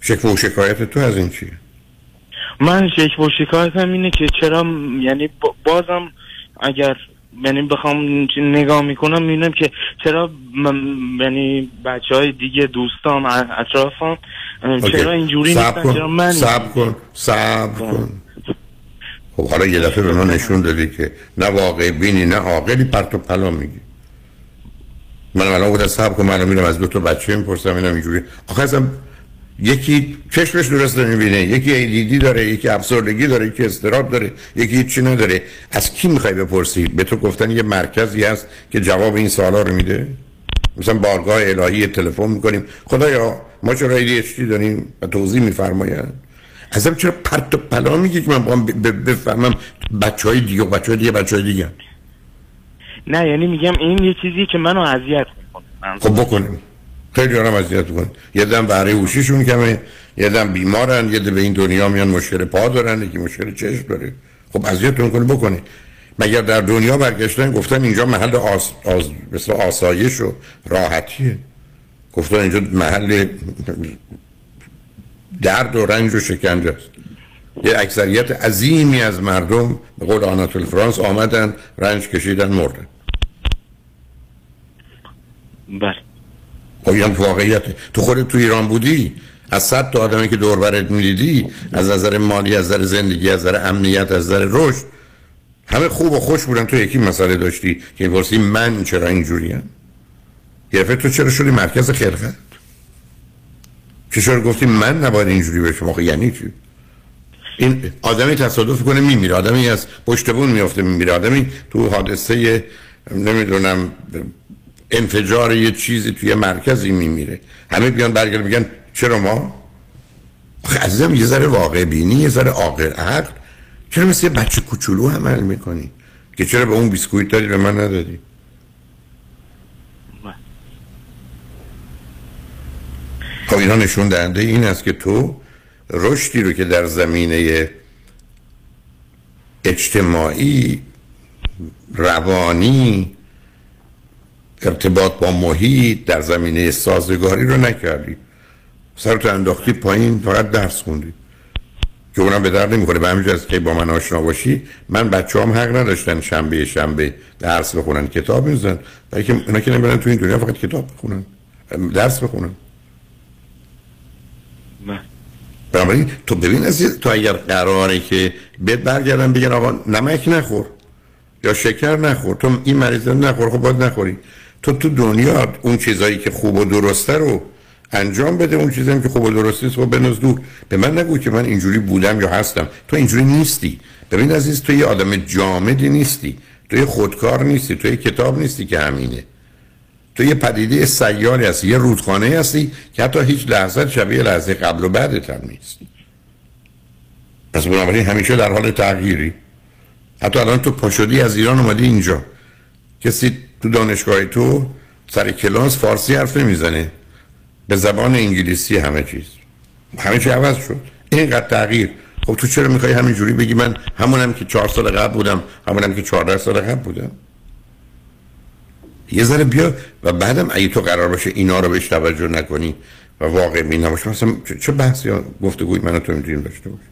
شکوه و شکایت تو از این چیه؟ من شک و شکایتم اینه که چرا یعنی با- بازم اگر یعنی بخوام نگاه می‌کنم می‌بینم که چرا یعنی بچه های دیگه دوستام اطرافم چرا اینجوری نیستن؟ چرا من صبر کن. صبر کن. خب حالا یه دفعه به ما نشون دادی که نه واقع بینی نه عاقلی پرت و پلا میگی. من الان بودم صبر کن من میرم از دو تا بچه می‌پرسم اینم اینجوری. آخه اصلا یکی چشمش درست نمی‌بینه یکی ایدیدی داره یکی افسردگی داره یکی استراب داره یکی هیچی نداره. از کی می‌خوای بپرسی؟ به تو گفتن یه مرکزی هست که جواب این سوالا رو میده؟ مثلا بارگاه الهی تلفن می‌کنیم. خدایا ما چرا ADHD داریم؟ و توضیح میفرماید. ازم چرا پرت و پلا میگی که من بفهمم بچه های دیگه بچه های دیگه بچه های دیگه نه یعنی میگم این یه چیزی که منو اذیت می‌کنه. خب بکنیم. خیلی آرام اذیت کن یه دم بهره هوشیشون کمه یه دم بیمارن یه دم به این دنیا میان مشکل پا دارن یکی مشکل چشم داره. خب اذیتتون کنه بکنه مگر در دنیا برگشتن گفتن اینجا محل آس... آس... مثل آسایش و راحتیه؟ گفتن اینجا محل درد و رنج و شکنجه است. یه اکثریت عظیمی از مردم به قول آناتول فرانس آمدن رنج کشیدن مردن. بله. خب این هم واقعیته تو خودت تو ایران بودی؟ از صد تا آدمی که دور برت می‌دیدی از نظر مالی از نظر زندگی از نظر امنیت از نظر رشد همه خوب و خوش بودن. تو یکی مسئله داشتی که پرسی من چرا اینجوریم؟ یه دفعه تو چرا شدی مرکز خلقت که چرا گفتی من نباید اینجوری بشم آخه یعنی چی؟ این آدمی تصادف کنه میمیره. آدمی از پشت بون میافته میمیره. آدمی تو حادثه نمی‌دونم انفجار یه چیزی توی مرکزی میمیره. همه بیان برگرد میگن چرا ما؟ عزیزم یه ذره واقع بینی یه ذره عاقل عقل. چرا مثل بچه کوچولو عمل می‌کنی؟ که چرا به اون بیسکویت دادی به من ندادی؟ خب اینا نشون دهنده این است که تو رشدی رو که در زمینه اجتماعی روانی ارتباط با محیط در زمینه سازگاری رو نکردی. سرتو انداختی پایین فقط درس خوندی. که اونم به درد نمی‌خوره. به همین که با من آشنا باشی من بچه هم حق نداشتن شنبه شنبه درس بخونن کتاب میزن که اونا که نمیرن تو این دنیا فقط کتاب بخونن. درس بخونن. بنابراین تو ببین از تو اگر قراره که بهت برگردن بگن آقا نمک نخور یا شکر نخور تو این مریض نخور خب باید نخوری. تو تو دنیا اون چیزایی که خوب و درسته رو انجام بده اون چیزی که خوب و درستی است خب بنز دور. به من نگو که من اینجوری بودم یا هستم. تو اینجوری نیستی. ببین عزیز تو یه آدم جامدی نیستی. تو یه خودکار نیستی. تو یه کتاب نیستی که همینه. تو یه پدیده سیاری هستی یه رودخانه هستی که حتی هیچ لحظه شبیه لحظه قبل و بعدت هم نیست. پس بنابراین همیشه در حال تغییری. حتی الان تو پاشدی از ایران اومدی اینجا. کسی تو دانشگاه تو سر کلاس فارسی حرف نمی‌زنه. به زبان انگلیسی همه چیز. همه چی عوض شد. اینقدر تغییر. خب تو چرا می‌خوای همینجوری بگی من همونم که چهار سال قبل بودم همونم که چهارده سال قبل بودم؟ یه ذره بیا و بعدم اگه تو قرار باشه اینا رو بهش توجه نکنی و واقع می نباشه مثلا چه بحثی گفتگوی من تو می‌تونیم داشته باشه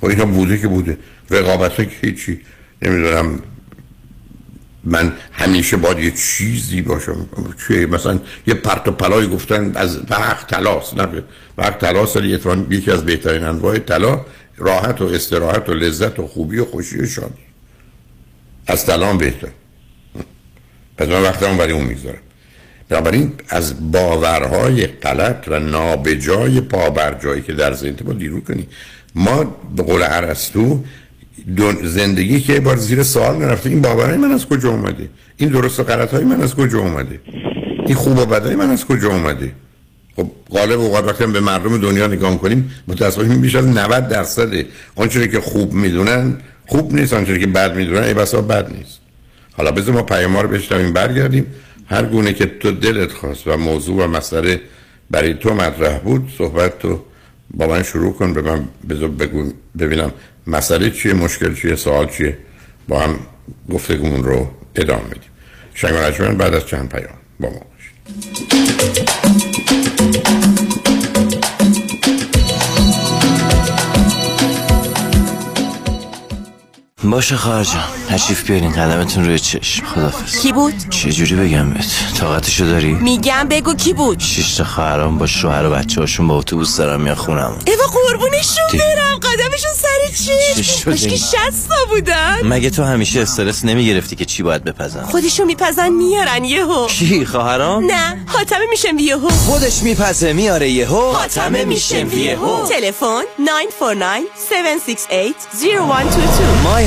خب اینا بوده که بوده رقابت که هیچی. نمی‌دونم من همیشه باید یه چیزی باشم. چه مثلا یه پرت و پلای گفتن از وقت تلاس نه وقت تلاس یکی از بهترین انواع طلا راحت و استراحت و لذت و خوبی و خوشی و شادی. از طلا بهتر. پس من وقتم برای اون می‌ذارم بنابراین از باورهای غلط و نابجای پابرجایی که در ذهن با دیرو کنی. ما به قول عرستو زندگی که بار زیر سوال نرفته این باورهای من از کجا اومده؟ این درست و غلط های من از کجا اومده؟ این خوب و بدای من از کجا اومده؟ خب غالب اوقات وقتی به مردم دنیا نگاه کنیم متاسفانه بیش از 90 درصد آنچه که خوب می‌دونن خوب نیست آنچه که بد می‌دونن ای بسا بد نیست. حالا بذار ما پیام رو بشنویم برگردیم. هر گونه که تو دلت خواست و موضوع و مسئله برای تو مطرح بود صحبت تو با من شروع کن به من بذار بگو ببینم مسئله چیه مشکل چیه سوال چیه؟ با هم گفتگومون رو ادامه میدیم. شنگ بعد از چند پیام با ما باشید. باشه خواهر جان تشریف بیارین قدمتون روی چشم خدافز کی بود؟ چه جوری بگم بهت طاقتشو داری؟ میگم بگو کی بود؟ شش تا خواهرام با شوهر و بچه هاشون با اتوبوس دارن میان خونم ایوا قربونشون برم قدمشون که شستا بودن مگه تو همیشه استرس نمی‌گرفتی که چی باید بپزن؟ خودشون میپزن میارن یهو. کی خواهرام؟ نه حاتمه میشم یهو. خودش میپزه میاره یهو. حاتمه میشم یهو. تلفن 949 768 0122 مای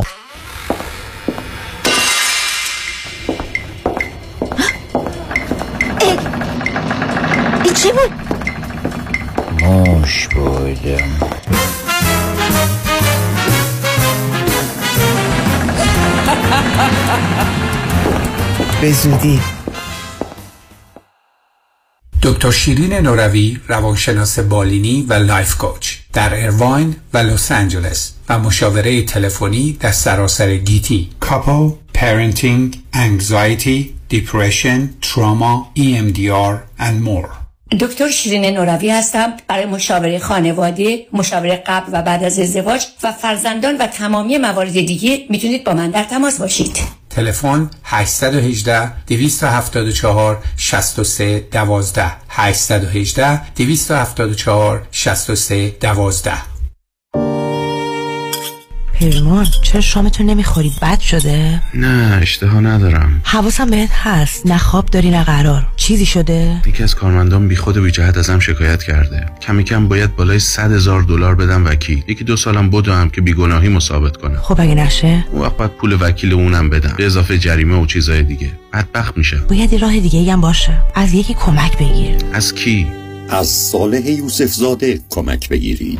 به زودی. دکتر شیرین نوروی روانشناس بالینی و life coach در ارواین و لس آنجلس و مشاوره تلفنی در سراسر گیتی couple parenting anxiety depression trauma EMDR and more. دکتر شیرین نوروی هستم. برای مشاوره خانواده، مشاوره قبل و بعد از ازدواج و فرزندان و تمامی موارد دیگه می‌تونید با من در تماس باشید. تلفن 818 274 63 12 818 274 63 12 پیمان چرا شامتون نمی‌خوری؟ بد شده؟ نه اشتها ندارم. حواسم بهت هست. نه خواب داری نه قرار. چیزی شده؟ یکی از کارمندان بی خود و بی جهت ازم شکایت کرده. کمی کم باید بالای 100 هزار دلار بدم وکیل. یکی دو سالم بدوم که بیگناهی مثابت کنم. خب اگه نشه؟ اون وقت باید پول وکیل اونم بدم. به اضافه جریمه و چیزای دیگه. بدبخت میشه باید یه راه دیگه هم باشه. از یکی کمک بگیر. از کی؟ از صالح یوسف زاده کمک بگیرید.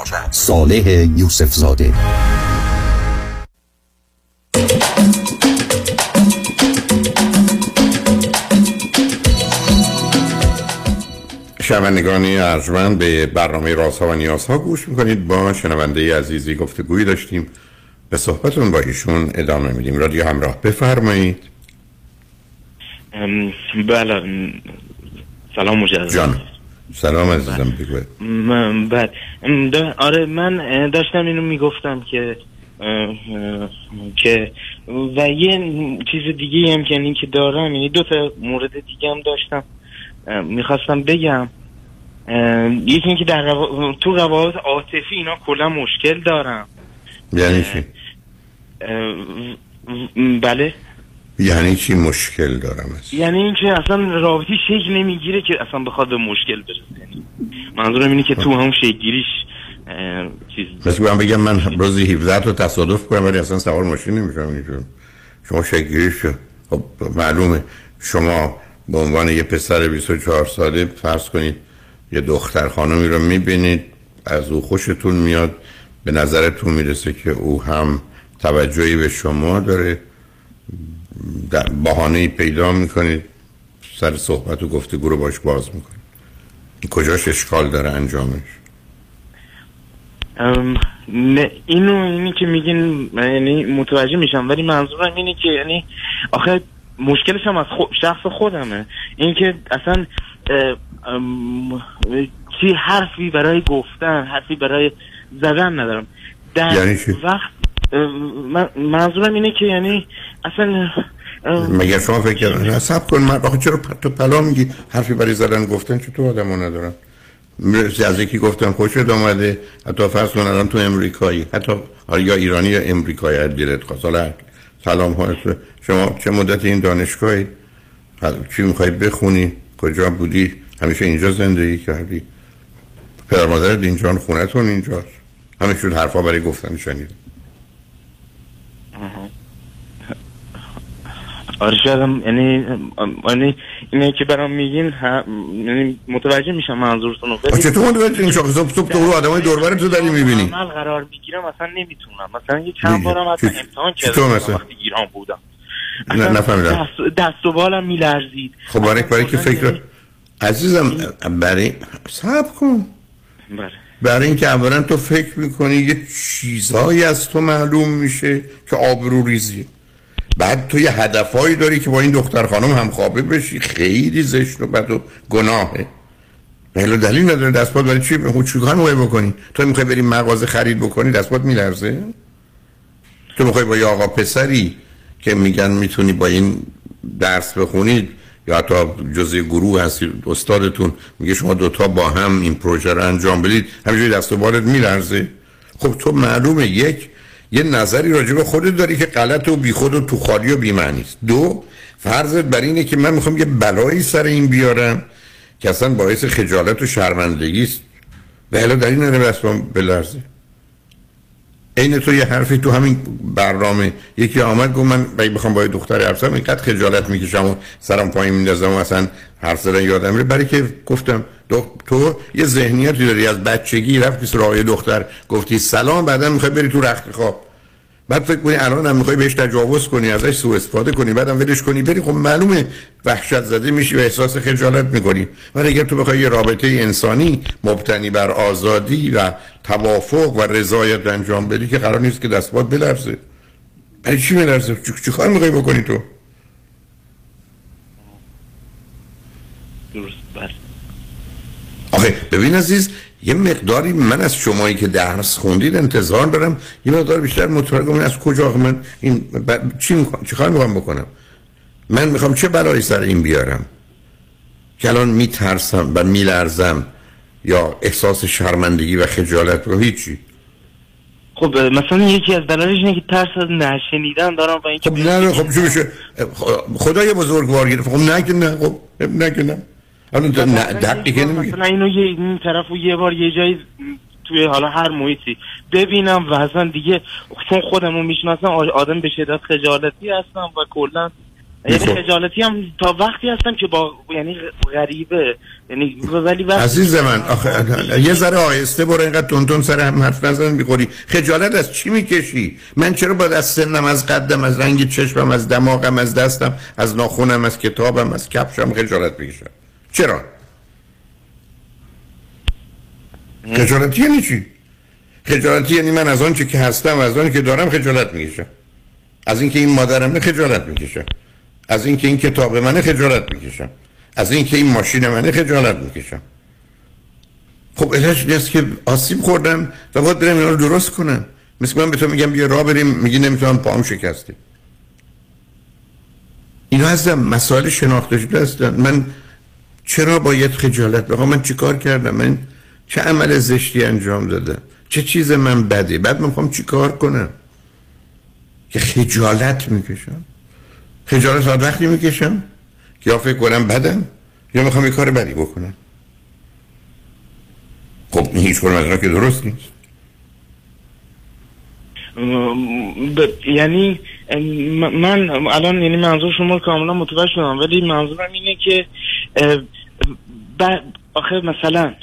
صالح یوسف زاده شنوندگانی ارجمند به برنامه رازها و نیازها گوش می‌کنید. با شنونده عزیزی گفتگویی داشتیم. به صحبتون با ایشون ادامه میدیم. رادیو همراه بفرمایید. بله ام، سلام مجدد. جان. سلام عزیزم بگوید من بعد دا- آره من داشتم اینو می‌گفتم که که و یه چیز دیگه هم که یعنی که دارم یعنی دو تا مورد دیگه هم داشتم. می‌خواستم بگم. یکی اینکه در روا... تو روابط عاطفی اینا کلا مشکل دارم. یعنی چی؟ بله. یعنی چی مشکل دارم است یعنی اینکه اصلا رابطی شکل نمی‌گیره که اصلا بخواد به مشکل برسه. منظورم اینه که تو همون شکلگیریش اه، چیز. من بگم من روزی 17 تا تصادف کنم ولی اصلا سوار ماشین نمیشم اینجور شما شکلگیری شد خب معلومه. شما به عنوان یه پسر 24 ساله فرض کنید یه دختر خانمی رو می‌بینید از او خوشتون میاد به نظرتون می‌رسه که او هم توجهی به شما داره. در بهانه پیدا می‌کنید سر صحبت و گفتگو رو باش باز می‌کنید. کجاش اشکال داره انجامش؟ ام، نه اینو اینی که میگین یعنی متوجه میشم ولی منظورم اینه که یعنی آخه مشکلش هم از خود شخص خودمه. اینکه اصلا چی حرفی برای گفتن حرفی برای زدن ندارم. در یعنی؟ وقت منظورم اینه که یعنی اصلا مگر شما فکر کردن؟ سب کن. من آخه چرا پت و پلا میگی؟ حرفی برای زدن گفتن چطور آدم ندارم مرسی. از یکی گفتم خوشت آمده حتی فرض کن الان تو امریکایی. حتی حالا یا ایرانی یا امریکایی. از بیرت خواست. حالا سلام ها. شما چه مدت این دانشگاهی؟ چی می‌خوای بخونی؟ کجا بودی؟ همیشه اینجا زندگی کردی. پدر مادرت اینجا خونتون اینجاست. همه شد حرفا برای گفتن شنید آره شاید یعنی یعنی اینه که برام میگین یعنی متوجه میشم منظورتون رو چطور متوجه میشم صبح صبح تو آدمای دور تو داری می‌بینی. من قرار می‌گیرم مثلا نمی‌تونم. مثلا یه چند بارم اصلا امتحان کردم وقتی ایران بودم. نه نفهمیدم. دست, و بالم میلرزید. خب برای برای که فکر عزیزم برای سب کن. بله. برای اینکه اولا تو فکر می‌کنی یه چیزهایی از تو معلوم میشه که آبرو ریزی. بعد تو یه هدفهایی داری که با این دختر خانم هم خوابه بشی. خیلی زشت و بد و گناهه. بله دلیل نداره. دستپاد برای چی؟ خب چی کار می‌خوای بکنی؟ تو می‌خوای بری مغازه خرید بکنی؟ دستپاد میلرزه؟ تو می‌خوای با یه آقا پسری که میگن می‌تونی با این درس بخونید یا حتی جزء گروه هستی استادتون میگه شما دوتا با هم این پروژه رو انجام بدید همینجوری دست و بالت میلرزه. خب تو معلومه یک یه نظری راجع به خودت داری که غلط و بیخود و تو خالی و بیمعنی است. دو فرضت بر اینه که من می‌خوام یه بلایی سر این بیارم که اصلا باعث خجالت و شرمندگی است. و حالا در این نمیستم بلرزه عین تو یه حرفی تو همین برنامه. یکی آمد گفت من بایی بخوام با دختر حرف اینقدر خجالت می‌کشم و سرم پایین میندازم و اصلا حرف زدن یادم میره. برای که گفتم تو یه ذهنیتی داری از بچگی رفتی سراغ دختر گفتی سلام بعدا می‌خوای بری تو رخت خواب. بعد فکر کنی الان هم می‌خوای بهش تجاوز کنی ازش سوء استفاده کنی بعدم ولش کنی بری خب معلومه وحشت زده میشی و احساس خجالت می‌کنی. ولی اگر تو بخوای یه رابطه انسانی مبتنی بر آزادی و توافق و رضایت انجام بدی که قرار نیست که دستباد بلرزه. برای چی بلرزه؟ چی کار می‌خوای بکنی تو درست بله آخه ببین عزیز یه مقداری من از شمایی که درس خوندید انتظار دارم یه مقدار بیشتر متوجه از کجا من این ب... چی می‌کنم چی می‌خوام بکنم؟ من می‌خوام چه برای سر این بیارم؟ که الان میترسم و میلرزم یا احساس شرمندگی و خجالت رو؟ هیچی. خب مثلا یکی از دلایلش اینه که ترس از نشنیدن دارم و اینکه خب نه خب چی بشه خدای بزرگوار گرفت. خب نه که نه خب نه که نه. حالا دقیقه نمیگه. مثلا اینو یه این طرف یه بار یه جایی توی حالا هر محیطی ببینم و اصلا دیگه چون خودمو می‌شناسم آدم به شدت خجالتی هستم و کلا یعنی خجالتی هم تا وقتی هستم که با یعنی غریبه. یعنی ولی وقتی عزیز من آخه یه ذره آهسته برو اینقدر تون سر هم حرف نزن می‌خوری. خجالت از چی می‌کشی؟ من چرا باید از سنم از قدم از رنگ چشمم از دماغم از دستم از ناخونم از کتابم از کفشم خجالت بکشم چرا؟ خجالتی یعنی چی؟ خجالتی یعنی من از آنچه که هستم و از آنچه که دارم خجالت می‌کشم. از اینکه این مادرمه خجالت می‌کشم. از اینکه این کتاب منه خجالت می‌کشم. از اینکه این ماشین منه خجالت می‌کشم. خب الهش نیست که آسیب خوردم و باید برم اینا رو درست کنم مثل من به تو میگم بیا راه بریم میگی نمی‌تونم پام شکسته اینا هستم مسائل شناخته شده هستن. من چرا باید خجالت بخوام؟ من چیکار کردم؟ من چه عمل زشتی انجام دادم چه چیز من بده بعد من می‌خوام چیکار کنم؟ که خجالت می‌کشم. خجالت ها وقتی می‌کشم که یا فکر کنم بدم یا می‌خوام یه کار بدی بکنم. خب هیچ کنم که درست نیست. یعنی من الان یعنی منظور شما کاملا متوجه شدم ولی منظورم اینه که آخه مثلا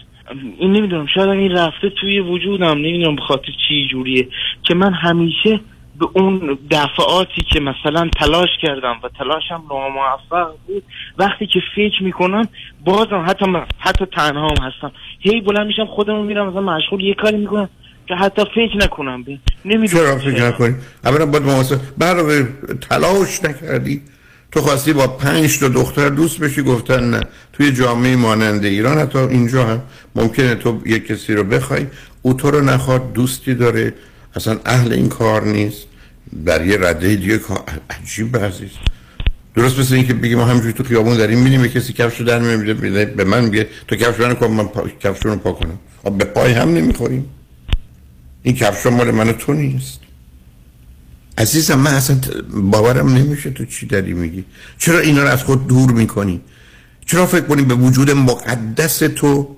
این نمی‌دونم شاید این رفته توی وجودم نمی‌دونم به خاطر چی جوریه که من همیشه به اون دفعاتی که مثلا تلاش کردم و تلاشم ناموفق بود وقتی که فکر می‌کنم بازم حتی حتی تنها هم هستم. هی بلند میشم خودمون میرم مثلا مشغول یه کاری می‌کنم که حتی فکر نکنم به نمی‌دونم. چرا فکر نکنی؟ اولا باید مواسه برای تلاش نکردی؟ تو خواستی با پنج تا دختر دوست بشی؟ گفتن نه. توی جامعه مانند ایران حتی اینجا هم ممکنه تو یک کسی رو بخوای. او تو رو نخواد دوستی داره. اصلا اهل این کار نیست. در یه رده دیگه عجیب عزیز. درست مثل اینکه بگی ما همینجوری تو خیابون داریم میریم یه کسی کفشو در میاره به من میگه تو کفش منو کن من پا... کفشو رو پا کنم. به پای هم نمی‌خوریم. این کفش مال من تو نیست. عزیزم من اصلا باورم نمیشه تو چی داری میگی. چرا اینا رو از خود دور می‌کنی؟ چرا فکر کنی به وجود مقدس تو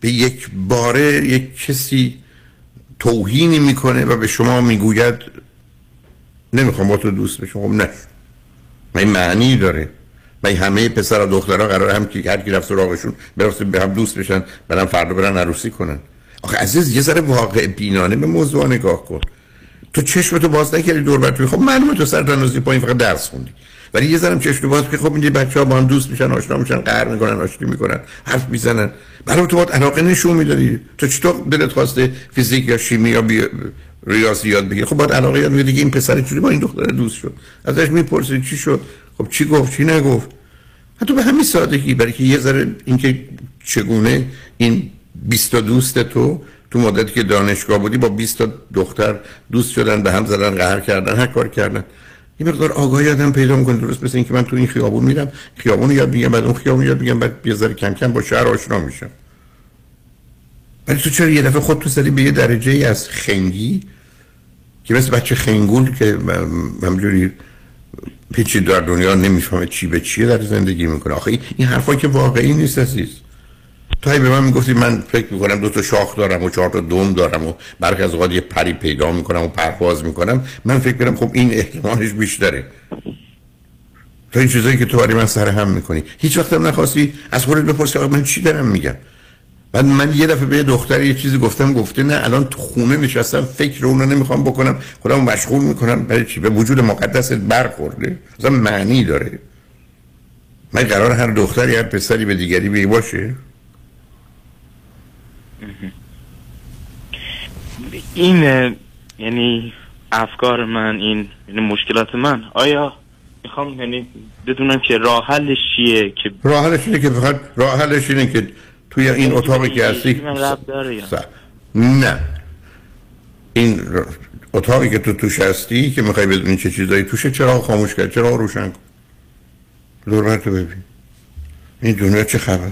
به یک باره یک کسی توهینی می‌کنه و به شما می‌گوید نمی‌خوام با تو دوست بشم. خب نه. این معنی داره. من همه پسر و دخترها قرار هم که هر کی رفت سراغشون برسه به هم دوست بشن برن فردا برن عروسی کنن. آخه عزیز یه ذره واقع بینانه به موضوع نگاه کن. تو چشمتو باز نکردی دور بر خب معلومه تو سر تنازی پایین فقط درس خوندی. ولی یه ذره چشم باز که خب این بچه ها با هم دوست میشن آشنا میشن قهر می‌کنن آشتی می‌کنن حرف می‌زنن. برای تو باید علاقه نشون می‌دادی. تو چطور دلت خواسته فیزیک یا شیمی یا بی... ریاضی یاد بگیر خب باید علاقه یاد بگیر این پسر چجوری با این دختر دوست شد. ازش می‌پرسی چی شد. خب چی گفت چی نگفت. حتی به همین سادگی برای که یه ذره اینکه چگونه این 20 دوست تو تو مدتی که دانشگاه بودی با 20 تا دختر دوست شدن به هم زدن قهر کردن هر کار کردن. یه مقدار آگاهی آدم پیدا می‌کنه درست مثل اینکه من تو این خیابون میرم خیابون یاد میگم بعد اون خیابون یاد میگم بعد یه ذره کم کم با شهر آشنا میشم. ولی تو چرا یه دفعه خود تو زدی به یه درجه ای از خنگی که مثل بچه خنگول که همجوری پیچی در دنیا نمی‌فهمه چی به چیه در زندگی می‌کنه؟ آخه این حرفا که واقعی نیست عزیز. تو به من می‌گفتی من فکر می‌کنم دو تا شاخ دارم و چهار تا دوم دارم و برخی از اوقات یه پری پیدا می‌کنم و پرواز می‌کنم. من فکر کنم خب این احتمالش بیشتره. تو این چیزایی که تو برای من سر هم می‌کنی. هیچ وقت هم نخواستی از خودت بپرسی من چی دارم میگم؟ بعد من یه دفعه به یه دختر یه چیزی گفتم گفته نه الان تو خونه نشستم فکر اون نمی‌خوام بکنم. خودم مشغول می‌کنم. برای چی؟ به وجود مقدس برخورده. مثلا معنی داره. من قرار هر دختری هر پسری به دیگری بی باشه این یعنی افکار من این یعنی مشکلات من آیا می‌خوام یعنی بدونم که راه حلش چیه که راه حلش اینه که فقط راه حلش اینه که توی این اتاقی که هستی نه. این اتاقی که تو توش هستی که می‌خوای بدونی چه چیزایی توشه چرا خاموش کرد؟ چرا روشن کن؟ دور تو ببین. این دنیا چه خبر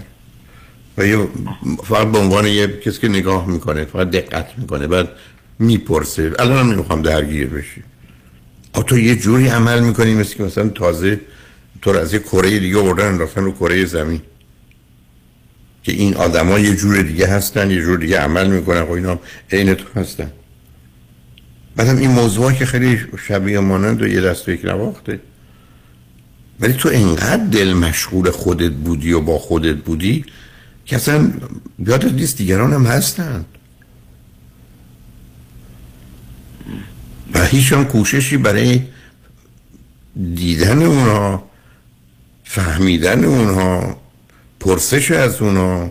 و یه فقط به عنوان یه کسی که نگاه می‌کنه فقط دقت می‌کنه بعد می‌پرسه. الان هم نمی‌خوام درگیر بشی. آ تو یه جوری عمل می‌کنی مثل که مثلا تازه تو از یه کره دیگه اردن رفتن رو کره زمین. که این آدما یه جور دیگه هستن یه جور دیگه عمل می‌کنن و اینا عین تو هستن. بعدم این موضوع که خیلی شبیه مانند و یه دست یک نواخته. ولی تو انقدر دل مشغول خودت بودی و با خودت بودی که اصلا یادت نیست دیگران هم هستند و هیچ هم کوششی برای دیدن اونها فهمیدن اونها پرسش از اونا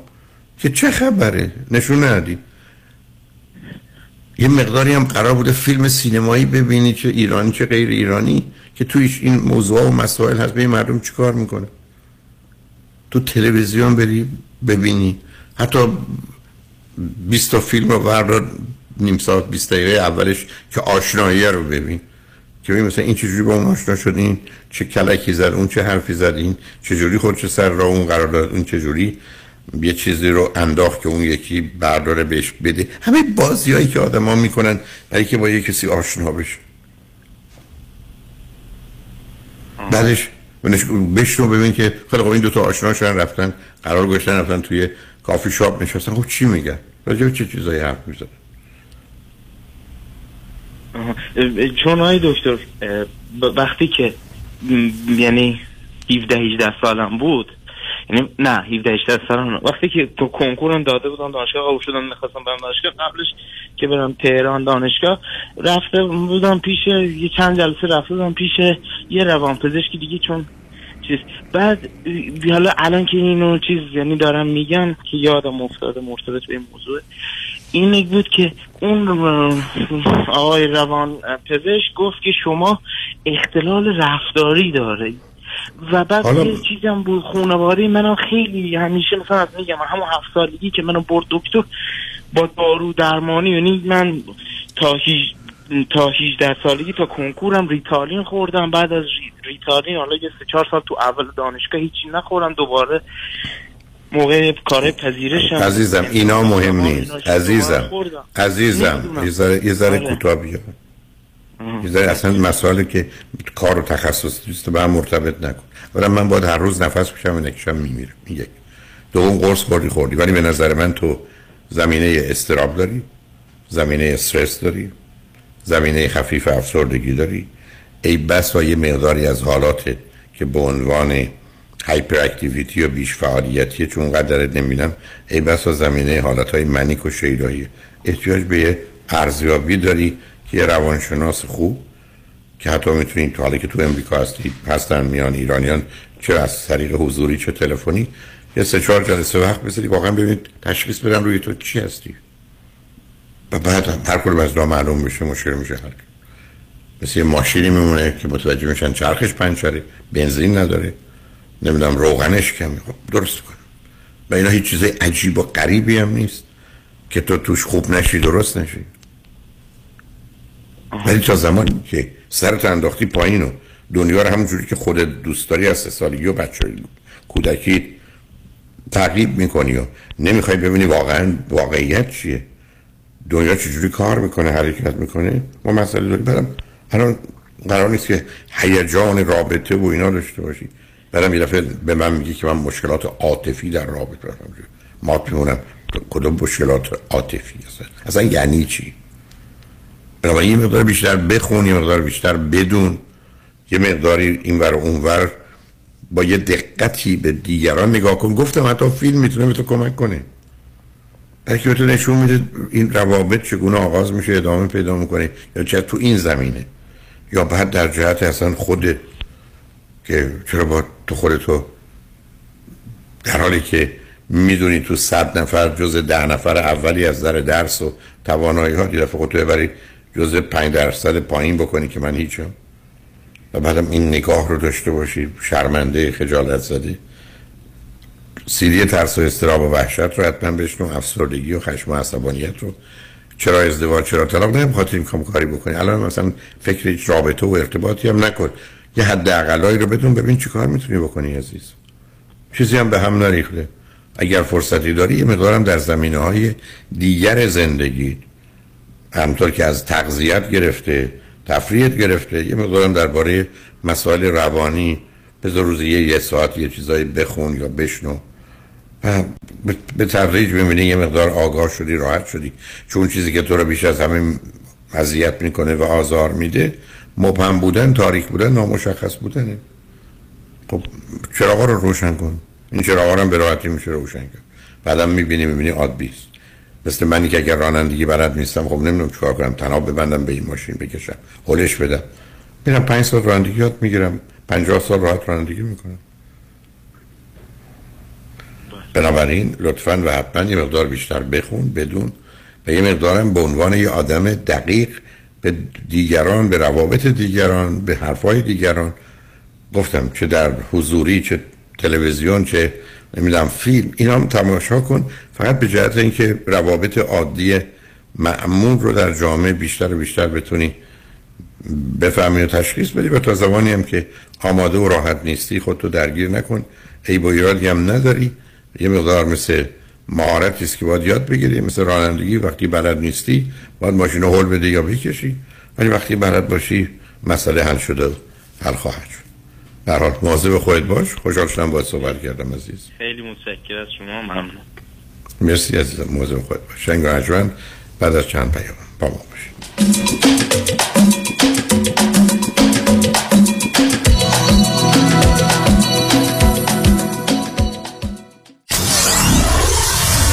که چه خبره؟ نشون ندی. یه مقداری هم قرار بوده فیلم سینمایی ببینی چه ایرانی چه غیر ایرانی که تویش این موضوع و مسائل هست به مردم چیکار می‌کنه تو تلویزیون بری ببینی. حتی 20 تا فیلم رو بردار نیم ساعت 20 دقیقه اولش که آشنایی رو ببین. که ببین مثلا این چجوری با اون آشنا شد این چه کلکی زد اون چه حرفی زد این چجوری خودش سر را اون قرار داد اون چجوری یه چیزی رو انداخت که اون یکی برداره بهش بده. همه بازی هایی که آدم ها می‌کنن برای که با یه کسی آشنا بشه. بعدش بشنو ببین که خیلی خب این دوتا آشنا شدن رفتن قرار گذاشتن رفتن توی کافی شاپ نشستن. خب چی میگن؟ راجع چه چیزایی حرف می‌زنن؟ چون های دکتر وقتی که یعنی 17 18 سالم بود یعنی نه 17 18 سالم وقتی که تو کنکورم داده بودم دانشگاه قبول شدم می‌خواستم برم دانشگاه. قبلش که برم تهران دانشگاه رفته بودم پیش یه چند جلسه رفته بودم پیش یه روان پزشکی دیگه چون چیز. بعد حالا الان که اینو چیز یعنی دارم میگن که یادم افتاده مرتبط به این موضوع. این بود که اون آقای روان پزشک گفت که شما اختلال رفتاری داره و بعد حالا... یه چیزم بود خانواده منم خیلی همیشه مثلا از میگم همون هفت سالگی که منو برد دکتر با دارو درمانی یعنی من تا هیچ تا 18 سالگی تا کنکورم ریتالین خوردم بعد از ری- ریتالین حالا یه سه چهار سال تو اول دانشگاه هیچی نخورم دوباره موقع کار پذیرشم عزیزم اینا مهم نیست عزیزم. عزیزم. یه ذره یه ذره آره. کوتاه اصلا مسائلی که کار و تخصصی است به هم مرتبط نکن. ولی من باید هر روز نفس بکشم و نکشم میمیرم. یک. دوم قرص خوردی خوردی. ولی به نظر من تو زمینه استراب داری زمینه استرس داری زمینه خفیف افسردگی داری. ای بس و یه مقداری از حالات که به عنوان هایپر اکتیویتی و بیش فعالیتی چون قدرت نمیدم ای بس و زمینه حالت های منیک و شیدایی. احتیاج به ارزیابی داری یه روانشناس خوب که حتی می‌تونید تو حالی که تو امریکا هستی هستن میان ایرانیان چه از طریق حضوری چه تلفنی یه سه چهار جلسه وقت بذاری واقعا ببینید تشخیص بدن روی تو چی هستی. و بعد هر کدوم از معلوم بشه مشکل میشه کرد. مثل یه ماشینی میمونه که متوجه میشن چرخش پنچره بنزین نداره نمی‌دونم روغنش کمی خب درست کن و اینا هیچ چیز عجیب و غریبی هم نیست که تو توش خوب نشی درست نشی. ولی تا زمانی که سرت انداختی پایین و دنیا رو همونجوری که خودت دوست داری از سالگی و بچه کودکی تعقیب می‌کنی و نمی‌خوای ببینی واقعا واقعیت چیه. دنیا چجوری کار می‌کنه حرکت می‌کنه؟ ما مسئله داریم. برم الان قرار نیست که هیجان رابطه و اینا داشته باشی. برم یه به من میگی که من مشکلات عاطفی در رابطه دارم. ما میمونم کدوم مشکلات عاطفی هست. اصلا یعنی چی؟ بنابراین یه مقدار بیشتر بخون یه مقدار بیشتر بدون. یه مقداری این ور اون ور با یه دقتی به دیگران نگاه کن. گفتم حتی فیلم می‌تونه به تو کمک کنه. بلکه به تو نشون میده این روابط چگونه آغاز میشه ادامه پیدا می‌کنه یا چه تو این زمینه. یا بعد در جهت اصلا خودت که چرا با تو خودتو در حالی که می‌دونی تو صد نفر جز ده نفر اولی از در درس و توانایی ها دفعه خودتو ببری جز پنج درصد پایین بکنی که من هیچم و بعدم این نگاه رو داشته باشی شرمنده خجالت زده. سیدی ترس و استراب و وحشت رو حتما بشنو افسردگی و خشم و عصبانیت رو. چرا ازدواج چرا طلاق؟ نه بخاطر این کام کاری بکنی. الان مثلا فکر هیچ رابطه و ارتباطی هم نکن. یه حد اقلایی رو بدون ببین چی کار می‌تونی بکنی عزیز. چیزی هم به هم نریخته. اگر فرصتی داری یه مقدارم در زمینه های دیگر زندگی همطور که از تغذیت گرفته تفریحت گرفته یه مقدارم درباره مسائل روانی بذار روزی یه, ساعت یه چیزایی بخون یا بشنو. و به- تدریج ببینی یه مقدار آگاه شدی راحت شدی. چون چیزی که تو رو بیش از همه اذیت می‌کنه و آزار میده مبهم بودن تاریک بودن نامشخص بودنه. خب چراغا رو روشن کن. این چراغا رو هم به راحتی میشه روشن کرد. بعدم می‌بینی می‌بینی عادی است مثل منی که اگر رانندگی بلد نیستم خب نمی‌دونم چیکار کنم. تناب ببندم به این ماشین بکشم. هلش بدم. میرم پنج سال رانندگی یاد می‌گیرم. پنجاه سال راحت رانندگی می‌کنم. بنابراین لطفا و حتما یه مقدار بیشتر بخون بدون. و یه مقدارم به عنوان یه آدم دقیق به دیگران به روابط دیگران به حرفای دیگران. گفتم چه در حضوری چه تلویزیون چه نمی‌دونم فیلم. اینا هم تماشا کن. فقط به جهت اینکه روابط عادی معمول رو در جامعه بیشتر و بیشتر بتونی بفهمی و تشخیص بدی و تا زمانی هم که آماده و راحت نیستی خودتو درگیر نکن. ای با ایرادی هم نداری. یه مقدار مثل مهارتی است که باید یاد بگیری. مثل رانندگی وقتی بلد نیستی باید ماشین رو هل بده یا بکشی. ولی وقتی بلد باشی مسئله حل شده حل خواهد شد. در حال مواظب خودت باش. خوشحال شدم باید صحبت کردم عزیز. خیلی متشکر از شما. ممنون. مرسی عزیزم. مواظب خودت باش. شنگ و عجوان بعد از چند پیام. با ما باشید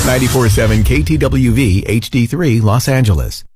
947 KTWV HD3 Los Angeles.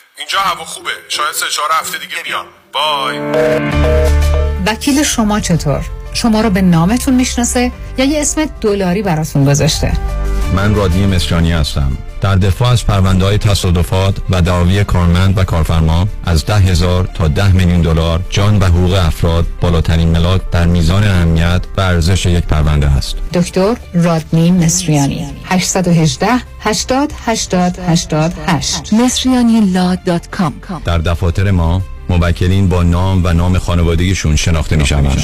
اینجا هوا خوبه شاید سه چهار هفته دیگه بیان بای وکیل شما چطور؟ شما رو به نامتون می‌شناسه یا یه اسم دلاری براتون گذاشته؟ من رادنی مصریانی هستم در دفاع از پرونده های تصادفات و دعاوی کارمند و کارفرما از ده هزار تا ده میلیون دلار جان و حقوق افراد بالاترین ملاک در میزان اهمیت و ارزش یک پرونده است. دکتر رادنی مصریانی 818 80 80 88 مصریانی در دفاتر ما موکلین با نام و نام خانوادگیشون شناخته می شوند.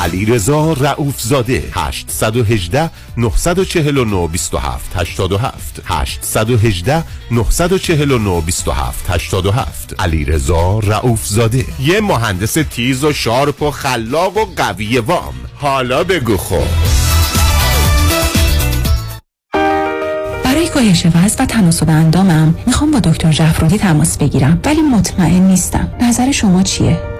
علی رضا رئوف زاده 818 949 27 87 818 949 27 87 علی رضا رئوف زاده یه مهندس تیز و sharp و خلاق و قوی وام. حالا بگو خب. برای کاهش وزن و تناسب اندامم می‌خوام با دکتر جعفرودی تماس بگیرم ولی مطمئن نیستم. نظر شما چیه؟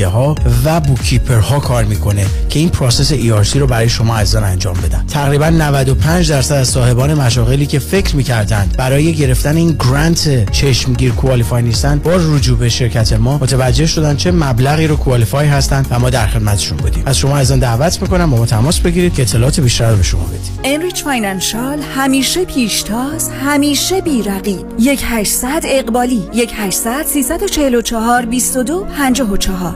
ها و bookkeeper ها کار می‌کنه که این process ERC رو برای شما عزیزان انجام بدن. تقریبا 95 درصد از صاحبان مشاغلی که فکر می‌کردند برای گرفتن این grant چشمگیر qualify نیستن با رجوع به شرکت ما متوجه شدن چه مبلغی رو qualify هستند و ما در خدمتشون بودیم. از شما عزیزان دعوت می‌کنم با ما تماس بگیرید که اطلاعات بیشتر رو به شما بدیم. Enrich Financial همیشه پیشتاز همیشه بی‌رقیب. 1800 اقبالی 1800 344 22 54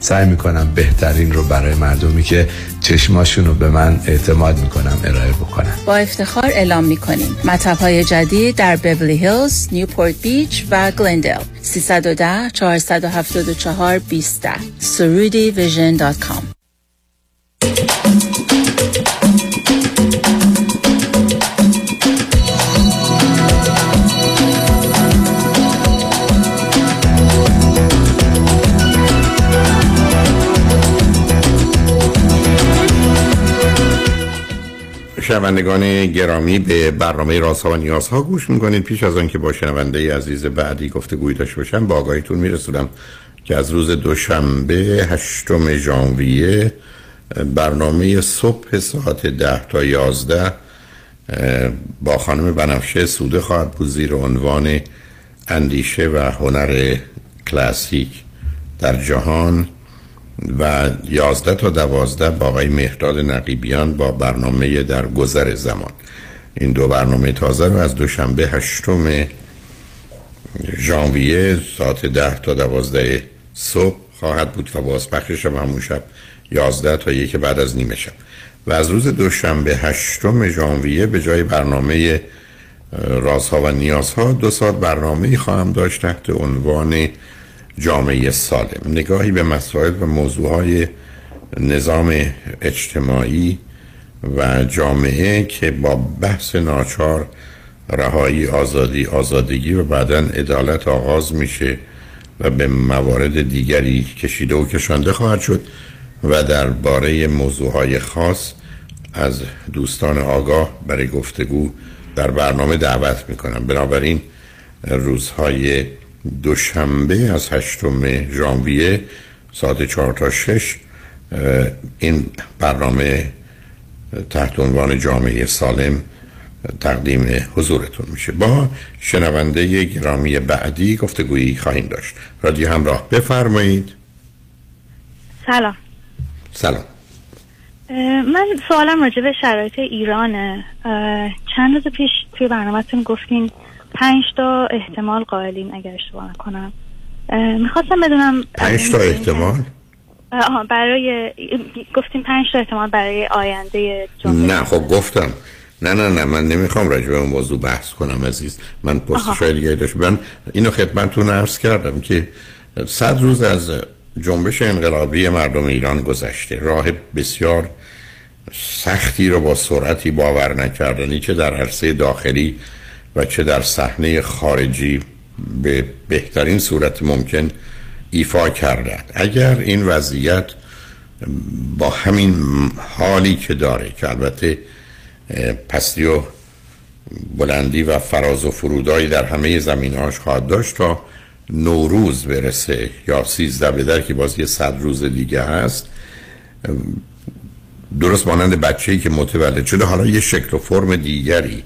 سعی می‌کنم بهترین رو برای مردمی که چشماشون رو به من اعتماد می‌کنم ارائه بکنم با افتخار اعلام می‌کنیم. مطب های جدید در بورلی هیلز، نیوپورت بیچ و گلندل 310 474 20 سرودی vision dot com. شنوندگان گرامی به برنامه رازها و نیازها گوش می‌کنید. پیش از آنکه با شنونده عزیز بعدی گفته گوی داشته باشم با آگاهیتون میرسونم که از روز دوشنبه هشتم ژانویه برنامه صبح ساعت ده تا یازده با خانم بنفشه سوده خواهد بود زیر عنوان اندیشه و هنر کلاسیک در جهان. و یازده تا دوازده با آقای مهداد نقیبیان با برنامه در گذر زمان. این دو برنامه تازه رو از دوشنبه هشتم ژانویه ساعت ده تا دوازده صبح خواهد بود و بازپخشش هم همون شب یازده تا یک بعد از نیمه شب. و از روز دوشنبه هشتم ژانویه به جای برنامه رازها و نیازها دو ساعت برنامه خواهم داشت تحت عنوان جامعه سالم. نگاهی به مسائل و موضوعهای نظام اجتماعی و جامعه که با بحث ناچار رهایی آزادی آزادگی و بعدا عدالت آغاز میشه و به موارد دیگری کشیده و کشانده خواهد شد و درباره موضوعهای خاص از دوستان آگاه برای گفتگو در برنامه دعوت می‌کنم. بنابراین روزهای دوشنبه از هشتم ژانویه ساعت چهار تا شش این برنامه تحت عنوان جامعه سالم تقدیم حضورتون میشه. با شنونده گرامی بعدی گفتگویی خواهیم داشت. رادیو همراه بفرمایید. سلام. سلام. من سوالم راجع به شرایط ایرانه. چند روز پیش توی برنامهتون گفتین پنج تا احتمال قائلین اگر اشتباه نکنم. می‌خواستم بدونم پنج تا احتمال؟ آها برای گفتیم پنج تا احتمال برای آینده جمهوری نه خب گفتم. نه نه نه من نمی‌خوام راجع به اون موضوع بحث کنم عزیز. من پست دیگه داشت من اینو خدمتتون عرض کردم که صد روز از جنبش انقلابی مردم ایران گذشته. راه بسیار سختی رو با سرعتی باور نکردنی چه در عرصه داخلی و چه در صحنه خارجی به بهترین صورت ممکن ایفا کردند. اگر این وضعیت با همین حالی که داره که البته پستی و بلندی و فراز و فرودایی در همه زمینهاش خواهد داشت تا نوروز برسه یا سیزده به در که باز یه صد روز دیگه هست. درست مانند بچه‌ای که متولد شده حالا یه شکل و فرم دیگری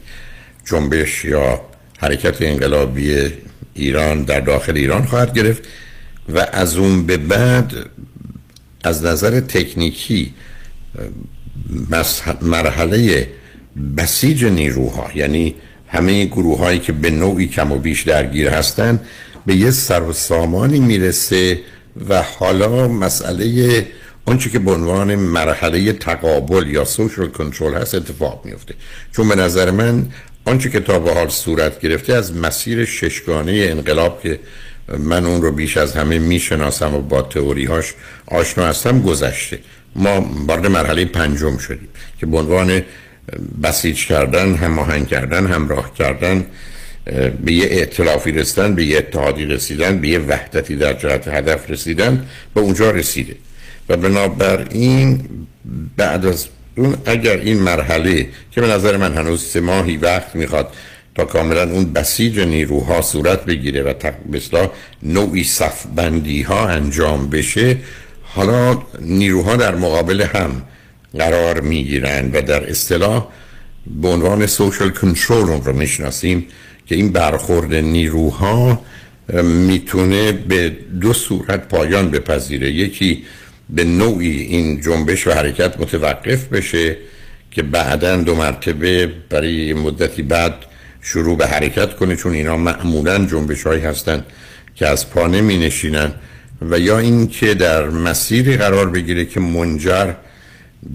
جنبش یا حرکت انقلابی ایران در داخل ایران خواهد گرفت و از اون به بعد از نظر تکنیکی مرحله بسیج نیروها یعنی همه گروه هایی که به نوعی کم و بیش درگیر هستند به یه سر و سامانی می‌رسه و حالا مسئله اونچه که به عنوان مرحله تقابل یا سوشل کنترل هست اتفاق میفته. چون به نظر من آنچه که تا به حال صورت گرفته از مسیر ششگانه انقلاب که من اون رو بیش از همه می‌شناسم و با تئوریهاش آشنا هستم گذشته. ما وارد مرحله پنجم شدیم که به عنوان بسیج کردن هماهنگ کردن همراه کردن به یه ائتلافی رسیدن به یه اتحادی رسیدن به یه وحدتی در جهت هدف رسیدن به اونجا رسیده. و بنابراین بعد از اون اگر این مرحله که به نظر من هنوز سه ماهی وقت می‌خواد تا کاملا اون بسیج نیروها صورت بگیره و مثلا نوعی صفبندی ها انجام بشه حالا نیروها در مقابل هم قرار می‌گیرند و در اصطلاح به عنوان سوشل کنترل رو می‌شناسیم که این برخورد نیروها می‌تونه به دو صورت پایان بپذیره. یکی به نوعی این جنبش و حرکت متوقف بشه که بعدا دو مرتبه برای مدتی بعد شروع به حرکت کنه چون اینا معمولا جنبش هایی هستن که از پا نمی نشینن و یا این که در مسیری قرار بگیره که منجر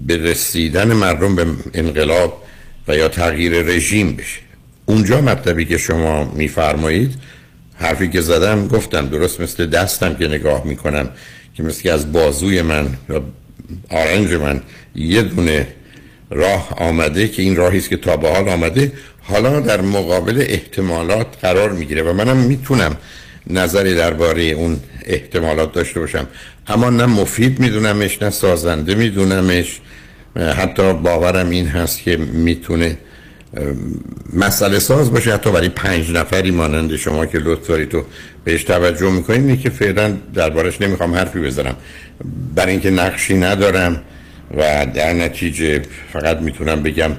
به رسیدن مردم به انقلاب و یا تغییر رژیم بشه. اونجا مطلبی که شما میفرمایید حرفی که زدم گفتم درست مثل دستم که نگاه می‌کنم. که مثل که از بازوی من یا آرنج من یه دونه راه آمده که این راهی است که تا به حال آمده حالا در مقابل احتمالات قرار می‌گیره و منم می‌تونم نظری درباره اون احتمالات داشته باشم. اما نه مفید میدونمش نه سازنده میدونمش. حتی باورم این هست که می‌تونه مسئله ساز باشه حتی برای پنج نفری مانند شما که لطف دارید تو بهش توجه می‌کنید اینه که فعلا دربارش نمی‌خوام حرفی بزنم. برای اینکه نقشی ندارم و در نتیجه فقط می‌تونم بگم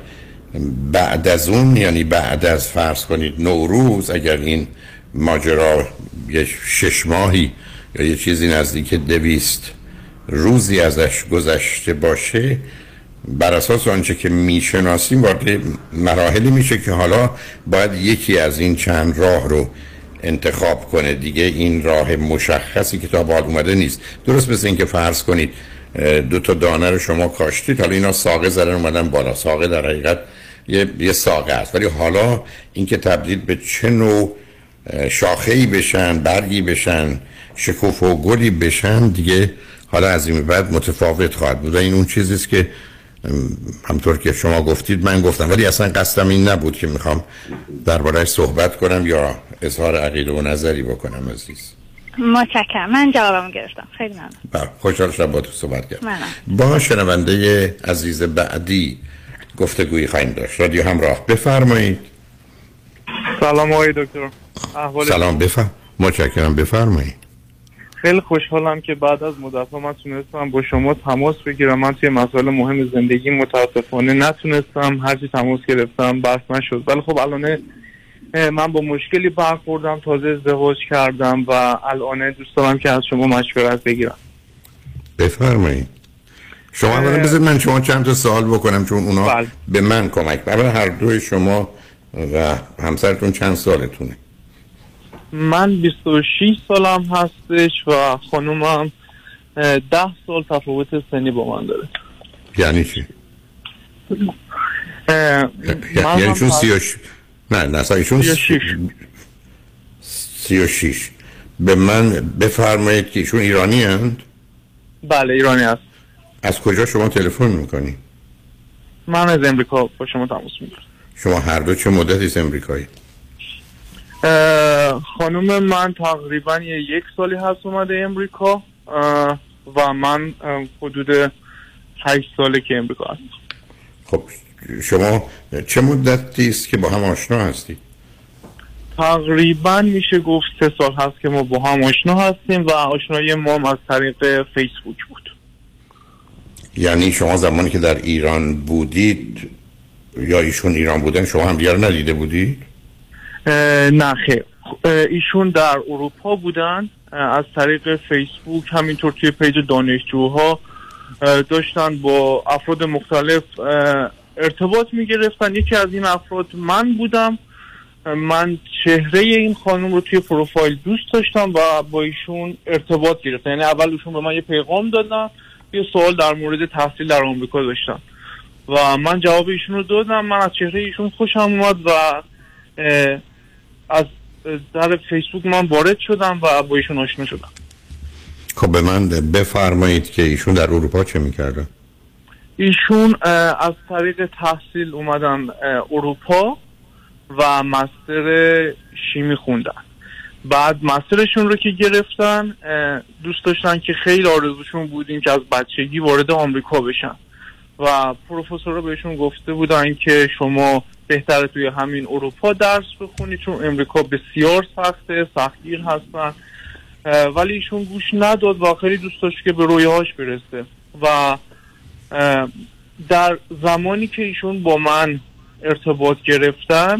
بعد از اون یعنی بعد از فرض کنید نوروز اگر این ماجرا یه شش ماهی یا یه چیزی نزدیک دویست روزی ازش گذشته باشه بر اساس آنچه که می‌شناسیم وارد مراحلی میشه که حالا باید یکی از این چند راه رو انتخاب کنه. دیگه این راه مشخصی که تا بعد اومده نیست. درست مثل اینکه فرض کنید دو تا دانه رو شما کاشتید. حالا اینا ساقه زدن اومدن بالا. ساقه در حقیقت یه, یه ساقه است. ولی حالا اینکه تبدیل به چه نوع شاخه‌ای بشن برگی بشن شکوف و گلی بشن دیگه حالا از این بعد متفاوت خواهد بود. این اون چیزیست که همطور که شما گفتید من گفتم ولی اصلا قصدم این نبود که می‌خوام دربارهش صحبت کنم یا اظهار عقیده و نظری بکنم عزیز. متشکرم. من جوابم گرفتم. خیلی ممنون. بله خوشحال شدم با تو صحبت کردم. با شنونده عزیز بعدی گفتگویی خواهیم داشت. رادیو همراه. بفرمایید. سلام آقای دکتر. احوال سلام بفرم. متشکرم. بفرمایید. خیلی خوشحالم که بعد از مدت من تونستم با شما تماس بگیرم. من توی مسائل مهم زندگی متاسفانه نتونستم. هرچی تماس گرفتم بحث نشد. ولی خب الان من با مشکلی برخوردم تازه ازدواج کردم و الان دوست دارم که از شما مشورت بگیرم. بفرمایید. شما اولا بذارید من شما چند تا سوال بکنم چون اونا بله. به من کمک. برای هر دوی شما و همسرتون چند سالتونه؟ من 26 سالم هستش و خانومم اه، 10 سال تفاوت سنی با من داره یعنی چی؟ یعنی چون سی. نه نه ایشون سی و شیش. به من بفرمایید که ایشون ایرانی هند بله ایرانی هست از کجا شما تلفن می‌کنی؟ من از امریکا با شما تماس می‌گیرم شما هر دو چه مدتی از امریکایی؟ اه، خانم من تقریبا یک سالی هست اومده امریکا و من حدود هشت ساله که امریکا هست خب شما چه مدتی است که با هم آشنا هستی؟ تقریبا میشه گفت سه سال هست که ما با هم آشنا هستیم و آشنایی ما هم از طریق فیسبوک بود یعنی شما زمانی که در ایران بودید یا ایشون ایران بودن شما هم دیگر ندیده بودید؟ نه ایشون در اروپا بودن از طریق فیسبوک همینطور توی پیج دانشجوها داشتن با افراد مختلف ارتباط می گرفتن یکی از این افراد من بودم. من چهره این خانم رو توی پروفایل دوست داشتم و با ایشون ارتباط گرفتم. یعنی اول ایشون به من یه پیغام دادن یه سوال در مورد تحصیل در آمریکا داشتن. و من جواب ایشون رو دادم. من از چهره ایشون خوشم اومد و از در فیسبوک من وارد شدم و با ایشون آشنا شدم. خب به من بفرمایید که ایشون در اروپا چه می‌کردن؟ ایشون از طریق تحصیل اومدن اروپا و مستر شیمی خوندن. بعد مسترشون رو که گرفتن دوست داشتن که خیلی آرزوشون بود این که از بچگی وارد آمریکا بشن. و پروفسورا بهشون گفته بودن که شما بهتره توی همین اروپا درس بخونید چون امریکا بسیار سخته سختگیر هستن. ولی ایشون گوش نداد و خیلی دوست داشت که به رویاهاش برسه. و در زمانی که ایشون با من ارتباط گرفتن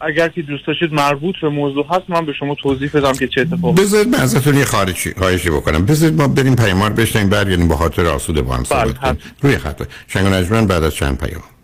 اگر که دوست داشتید مربوط به موضوع هست من به شما توضیح بدم که چه اتفاقی بذارید من ازتون یه خارجی خواهشی بکنم. بذارید ما بریم پیمار بشنیم برگردیم با خاطر آسوده با هم صحبت کنیم. روی خط. شنگ نجمن بعد از چند پیام.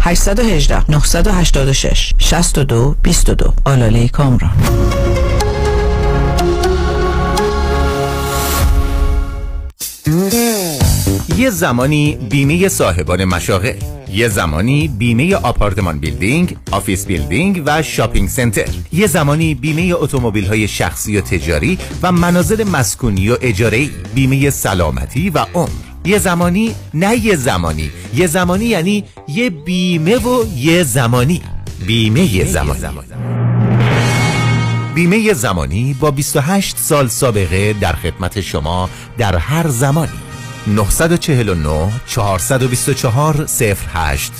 818 986 62 22 آلاله کامران. یه زمانی بیمه صاحبان مشاغل یه زمانی بیمه آپارتمان building، office building و shopping center. یه زمانی بیمه اتومبیل های شخصی و تجاری و منازل مسکونی و اجاره بیمه سلامتی و عمر. یه زمانی نه یه زمانی. یه زمانی یعنی یه بیمه و یه زمانی. بیمه یه زمانی. بیمه زمانی با 28 سال سابقه در خدمت شما در هر زمانی. 949 424 0808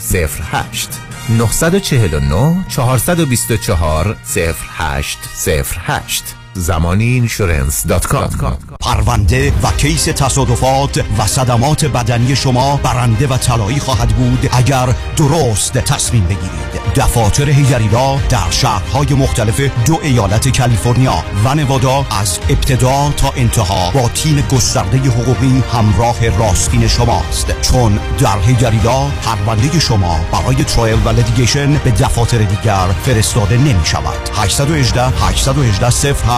949 424 0808 زمانی insurance dot com پرونده و case تصادفات و صدمات بدنی شما برنده و طلایی خواهد بود اگر درست تصمیم بگیرید. دفاتر Heidari Law در شهرهای مختلف دو ایالت کالیفرنیا و نوادا از ابتدا تا انتها با تیم گسترده حقوقی همراه راستین شماست. چون در Heidari Law پرونده شما برای trial و litigation به دفاتر دیگر فرستاده نمی شود 818 818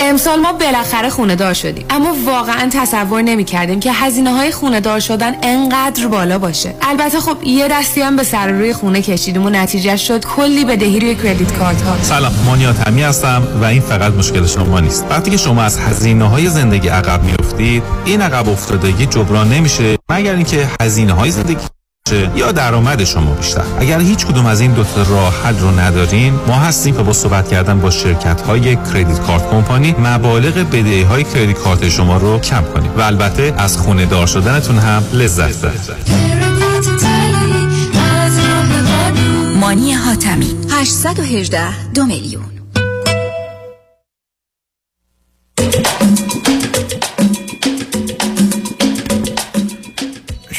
امسال ما بالاخره خونه دار شدیم. اما واقعا تصور نمی کردیم که هزینه های خونه دار شدن انقدر بالا باشه. البته خب یه دستی هم به سر روی خونه کشیدیم و نتیجه شد کلی بدهی روی کردیت کارت ها سلام مانیات همی هستم و این فقط مشکل شما نیست. وقتی که شما از هزینه های زندگی عقب میافتید این عقب افتادگی جبران نمیشه. مگر اینکه هزینه های زندگی یا درآمد شما بیشتر. اگر هیچ کدوم از این دو تا راه حل رو ندارین ما هستیم که با صحبت کردن با شرکت های کردیت کارت کمپانی مبالغ بدهی های کردیت کارت شما رو کم کنیم. و البته از خونه دار شدنتون هم لذت ببرید. مانی حاتمی 818 دو میلیون.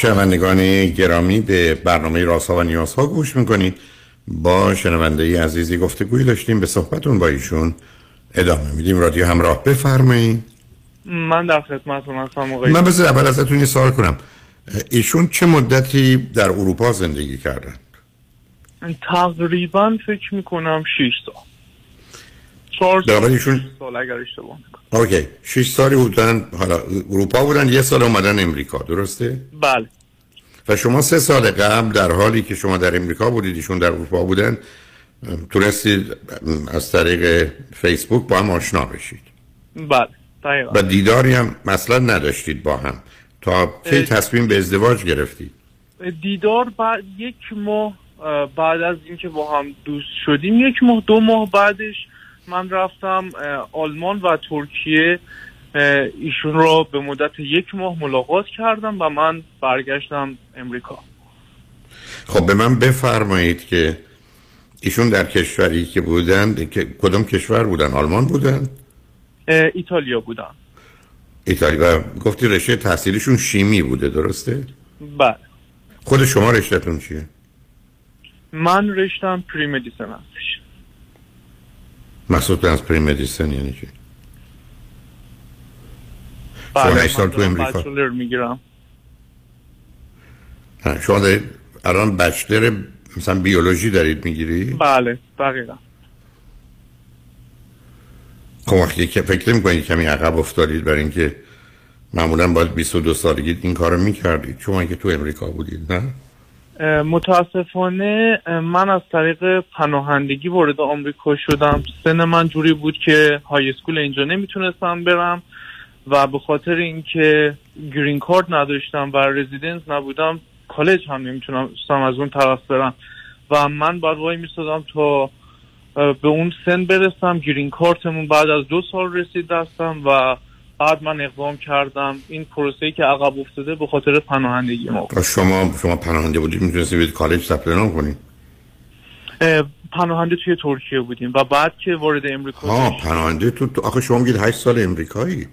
شنوندگان گرامی به برنامه راسا و نیازها گوش می‌کنید. با شنونده عزیزی گفتگوی داشتیم به صحبتون با ایشون ادامه میدیم. رادیو همراه بفرمایید. من در خدمتتون هستم آقای من بذار اول ازتون یه سوال کنم. ایشون چه مدتی در اروپا زندگی کردن؟ تقریبا فکر می‌کنم 6 سال. چهار بنابراین ایشون سال اگر اشتباه نکنم. اوکی. 6 سالی بودن حالا اروپا بودن یه سال اومدن امریکا درسته؟ بله. و شما سه سال قبل در حالی که شما در امریکا بودید ایشون در اروپا بودن تونستید از طریق فیسبوک با هم آشنا بشید. بله. و دیداری هم مثلا نداشتید با هم. تا کی تصمیم به ازدواج گرفتید؟ دیدار بعد یک ماه اه، بعد از اینکه با هم دوست شدیم یک ماه دو ماه بعدش من رفتم آلمان و ترکیه ایشون رو به مدت یک ماه ملاقات کردم و من برگشتم امریکا. خب به من بفرمایید که ایشون در کشوری که بودن که کدام کشور بودن؟ آلمان بودن؟ ایتالیا بودم ایتالیا. و گفتی رشته تحصیلیشون شیمی بوده درسته؟ بله. خود شما رشتهتون چیه؟ من رشتم پری مدیسن هستش. از پری مدیسن یعنی چی شما هشت سال تو امریکا بچلر می‌گیرم ها، شما دارید الان بچلر مثلا بیولوژی دارید می‌گیری؟ بله دقیقا خب وقتی که فکر نمی کمی عقب افتادید برای اینکه معمولا باید 22 سالگی این کارو می‌کردید شما که تو امریکا بودید نه؟ متاسفانه من از طریق پناهندگی وارد آمریکا شدم. سن من جوری بود که های اسکول اینجا نمی‌تونستم برم و به خاطر اینکه گرین کارت نداشتم و رزیدنس نبودم کالج هم نمی‌تونستم از اون طرف برم. و من باید وای میستادم تا به اون سن برسم. گرین کارتمون بعد از دو سال رسید دستم و بعد من اقدام کردم. این پروسه‌ای که عقب افتاده به خاطر پناهندگی ما. شما شما پناهنده بودید می‌تونستید برید کالج ثبت نام کنید؟ اه، پناهنده توی ترکیه بودیم و بعد که وارد امریکا ها پناهنده تو, تو آخه شما میگید 8 سال امریکایی؟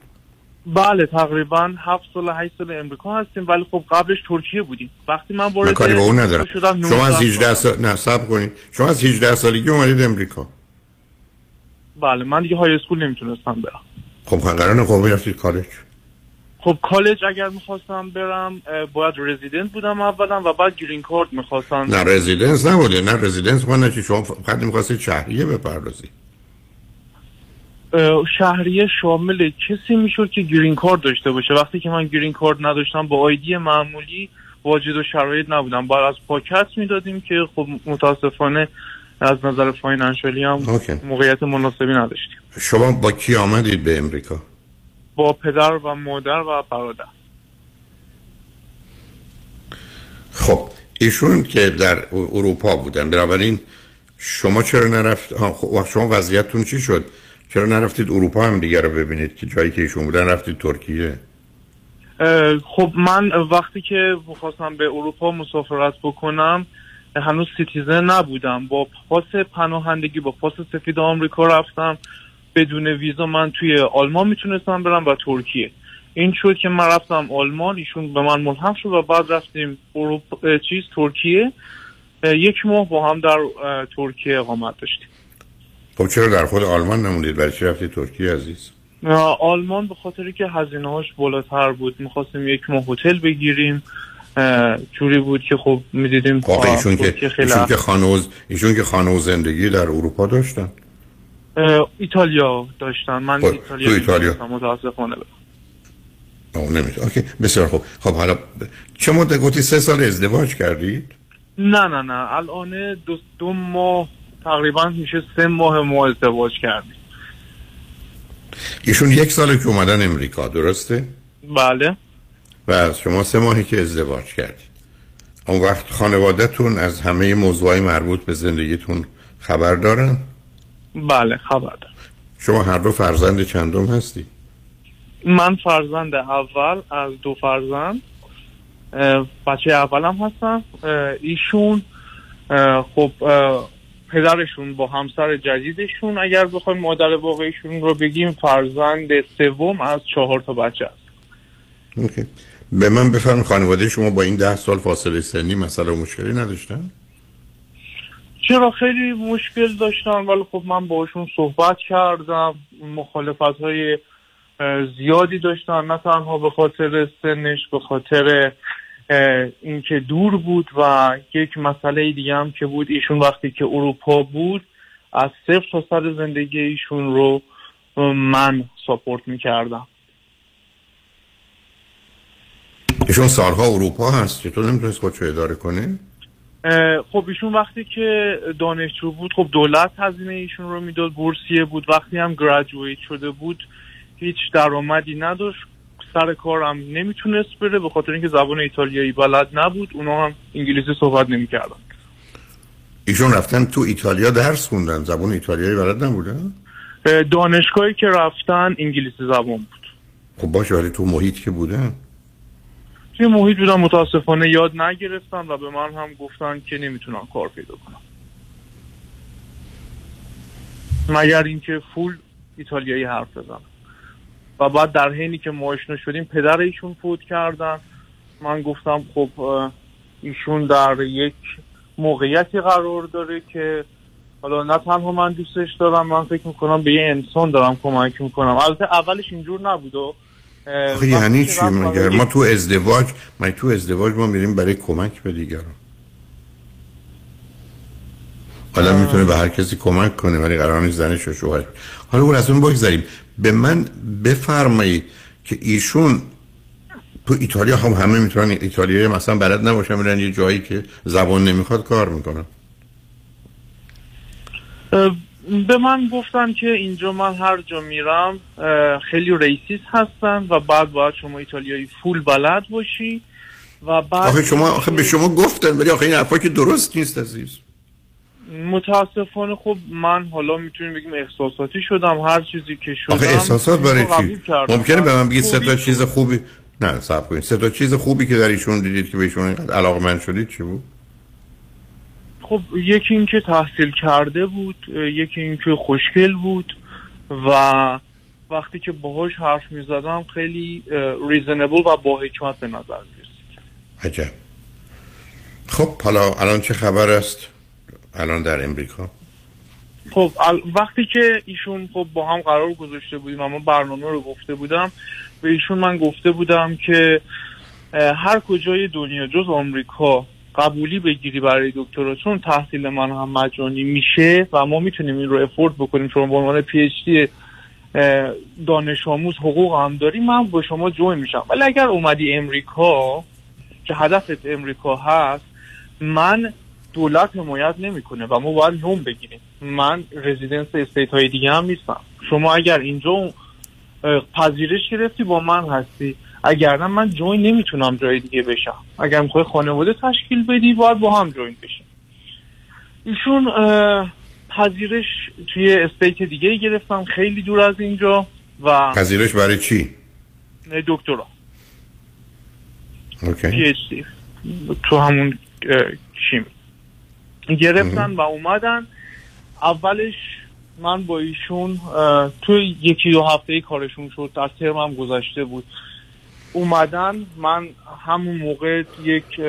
بله تقریبا هفت سال هشت سال امریکا هستیم ولی خب قبلش ترکیه بودیم. وقتی من وارد کاری با اون ندارم. شما از 19 18 سال نه صبر کنید. شما از 18 سالگی اومدید امریکا. بله من دیگه های اسکول نمی‌تونستم برم. خب قرار خب می‌رفتید کالج؟ خب کالج اگر می‌خواستم برم باید رزیدنت بودم اولا و بعد green card می‌خواستم. نه residence نبوده. نه residence ما نه چی شما فقط می‌خواستید شهریه بپردازید شهریه شامل کسی می‌شد که green card داشته باشه. وقتی که من green card نداشتم با ID معمولی واجد شرایط نبودم. باید از pocket می‌دادیم که خب متاسفانه از نظر financially هم okay. موقعیت مناسبی نداشتیم. شما با کی آمدید به امریکا؟ با پدر و مادر و برادر. خب ایشون که در اروپا بودن بنابراین شما چرا نرفت خب شما وضعیتتون چی شد؟ چرا نرفتید اروپا هم دیگه رو ببینید که جایی که ایشون بودن رفتید ترکیه؟ خب من وقتی که می‌خواستم به اروپا مسافرت بکنم هنوز citizen نبودم. با پاس پناهندگی با پاس سفید آمریکا رفتم. بدون ویزا من توی آلمان می‌تونستم برم و ترکیه. این شد که من رفتم آلمان ایشون به من ملحق شد و بعد رفتیم اروپا چیز ترکیه. یک ماه با هم در ترکیه اقامت داشتیم. خب چرا در خود آلمان نموندید برای چی رفتید ترکیه عزیز؟ آلمان به خاطری که هزینه هاش بالاتر بود. می‌خواستیم یک ماه هتل بگیریم. جوری بود که خب می‌دیدیم ایشون که خیلی ایشون که خانوز ایشون که خانوز زندگی در اروپا داشتن. ایتالیا داشتن. من خب، ایتالیا تو ایتالیا؟ متاسفانه. نمیشه اوکی بسیار خوب. خب حالا چه مدت گفتی؟ سه سال ازدواج کردید؟ نه نه نه. الان دو, دو ماه تقریبا میشه سه ماه ما ازدواج کردیم. ایشون یک ساله که اومدن امریکا درسته؟ بله. و از شما سه ماهی که ازدواج کردید. اون وقت خانوادهتون از همه موضوعی مربوط به زندگیتون خبر دارن؟ بله خبر دارم. شما هر دو فرزند چندم هستی؟ من فرزند اول از دو فرزند. بچه اولم هستم. ایشون خب پدرشون با همسر جدیدشون. اگر بخوایم مادر واقعیشون رو بگیم فرزند سوم از چهار تا بچه است. اوکی. به من بفرم خانواده شما با این ده سال فاصله سنی مسئله مشکلی نداشتن؟ چرا خیلی مشکل داشتن ولی خب من باشون صحبت کردم مخالفت های زیادی داشتن نه تنها به خاطر سنش به خاطر اینکه دور بود و یک مسئله دیگه هم که بود ایشون وقتی که اروپا بود از صفر تا سر زندگی ایشون رو من ساپورت می‌کردم. ایشون سالها اروپا هست. چطور نمی‌تونست خودشو اداره کنه؟ خب ایشون وقتی که دانشجو بود خب دولت هزینه ایشون رو می‌داد بورسیه بود. وقتی هم گراجویت شده بود هیچ درآمدی نداشت. سر کار هم نمی‌تونست بره به خاطر اینکه زبان ایتالیایی بلد نبود. اونا هم انگلیسی صحبت نمی‌کردن. ایشون رفتن تو ایتالیا درس خوندن. زبان ایتالیایی بلد نبودن؟ دانشگاهی که رفتن انگلیسی زبان بود. خب باشه ولی تو محیط که بودن؟ توی محیط بودم متاسفانه یاد نگرفتن و به من هم گفتن که نمی‌تونم کار پیدا کنم. مگر اینکه فول ایتالیایی حرف بزنم و بعد در حینی که ما آشنا شدیم پدر ایشون فوت کردن. من گفتم خب ایشون در یک موقعیتی قرار داره که حالا نه تنها من دوستش دارم من فکر می‌کنم به یه انسان دارم کمک می‌کنم. البته اولش اینجور نبود و آخه یعنی چی مگر ما تو ازدواج ما تو ازدواج ما میریم برای کمک به دیگران. حالا می‌تونه به هر کسی کمک کنه ولی قرار نیست زنش و شوهر حالا اون از اون بگذاریم به من بفرمایید که ایشون تو ایتالیا هم همه می‌تونن ایتالیایی مثلا بلد نباشن میرن یه جایی که زبان نمی‌خواد کار می‌کنن. به من گفتن که اینجا من هر جا میرم خیلی ریسیس هستن و بعد باید شما ایتالیایی فول بلد باشی و بعد آخه شما آخه به شما گفتن ولی آخه این حرفا که درست نیست عزیز. متاسفانه خب من حالا می‌تونیم بگیم احساساتی شدم هر چیزی که شدم آخه احساسات برای چی. ممکنه به من بگید سه تا چیز خوبی نه صبر کنید. سه تا چیز خوبی که در ایشون دیدید که به ایشون اینقدر علاقمند شدید چی بود؟ خب یکی اینکه تحصیل کرده بود یکی اینکه خوشگل بود و وقتی که باهاش حرف می‌زدم خیلی ریزنبل و با حکمت به نظر می‌رسید. عجب. خب حالا الان چه خبر است؟ الان در امریکا؟ خب وقتی که ایشون خب با هم قرار گذاشته بودیم و ما برنامه رو گفته بودم به ایشون من گفته بودم که هر کجای دنیا جز آمریکا قبولی بگیری برای دکترا چون تحصیل من هم مجانی میشه و ما می‌تونیم این رو afford بکنیم. چون به عنوان PhD دانش آموز حقوق هم داری من با شما join میشم. ولی اگر اومدی امریکا که هدفت امریکا هست من دولت حمایت نمی‌کنه و ما باید loan بگیریم. من residence state های دیگه هم نیستم. شما اگر اینجا پذیرش گرفتی با من هستی. اگر نه من join نمی‌تونم جای دیگه بشم. اگر می‌خوای خانواده تشکیل بدی باید با هم join بشیم. ایشون پذیرش توی state دیگه گرفتم خیلی دور از اینجا و پذیرش برای چی؟ دکترا. OK. تو همون اه، شیمی گرفتن و اومدن. اولش من با ایشون توی یکی دو هفته کارشون شد. در ترمم گذشته بود. اومدن من همون موقع یک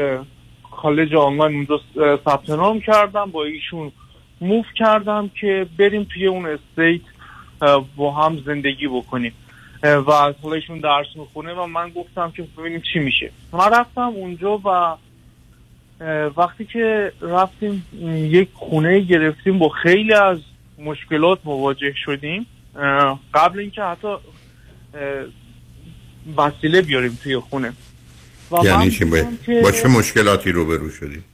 کالج آنلاین اونجا ثبت نام کردم با ایشون موف کردم که بریم توی اون استیت با هم زندگی بکنیم. و حالا ایشون درس می‌خونه و من گفتم که ببینیم چی میشه. من رفتم اونجا و وقتی که رفتیم یک خونه گرفتیم با خیلی از مشکلات مواجه شدیم. قبل اینکه حتی وسیله بیاریم توی خونه. و یعنی چی؟ با, با چه مشکلاتی روبرو شدید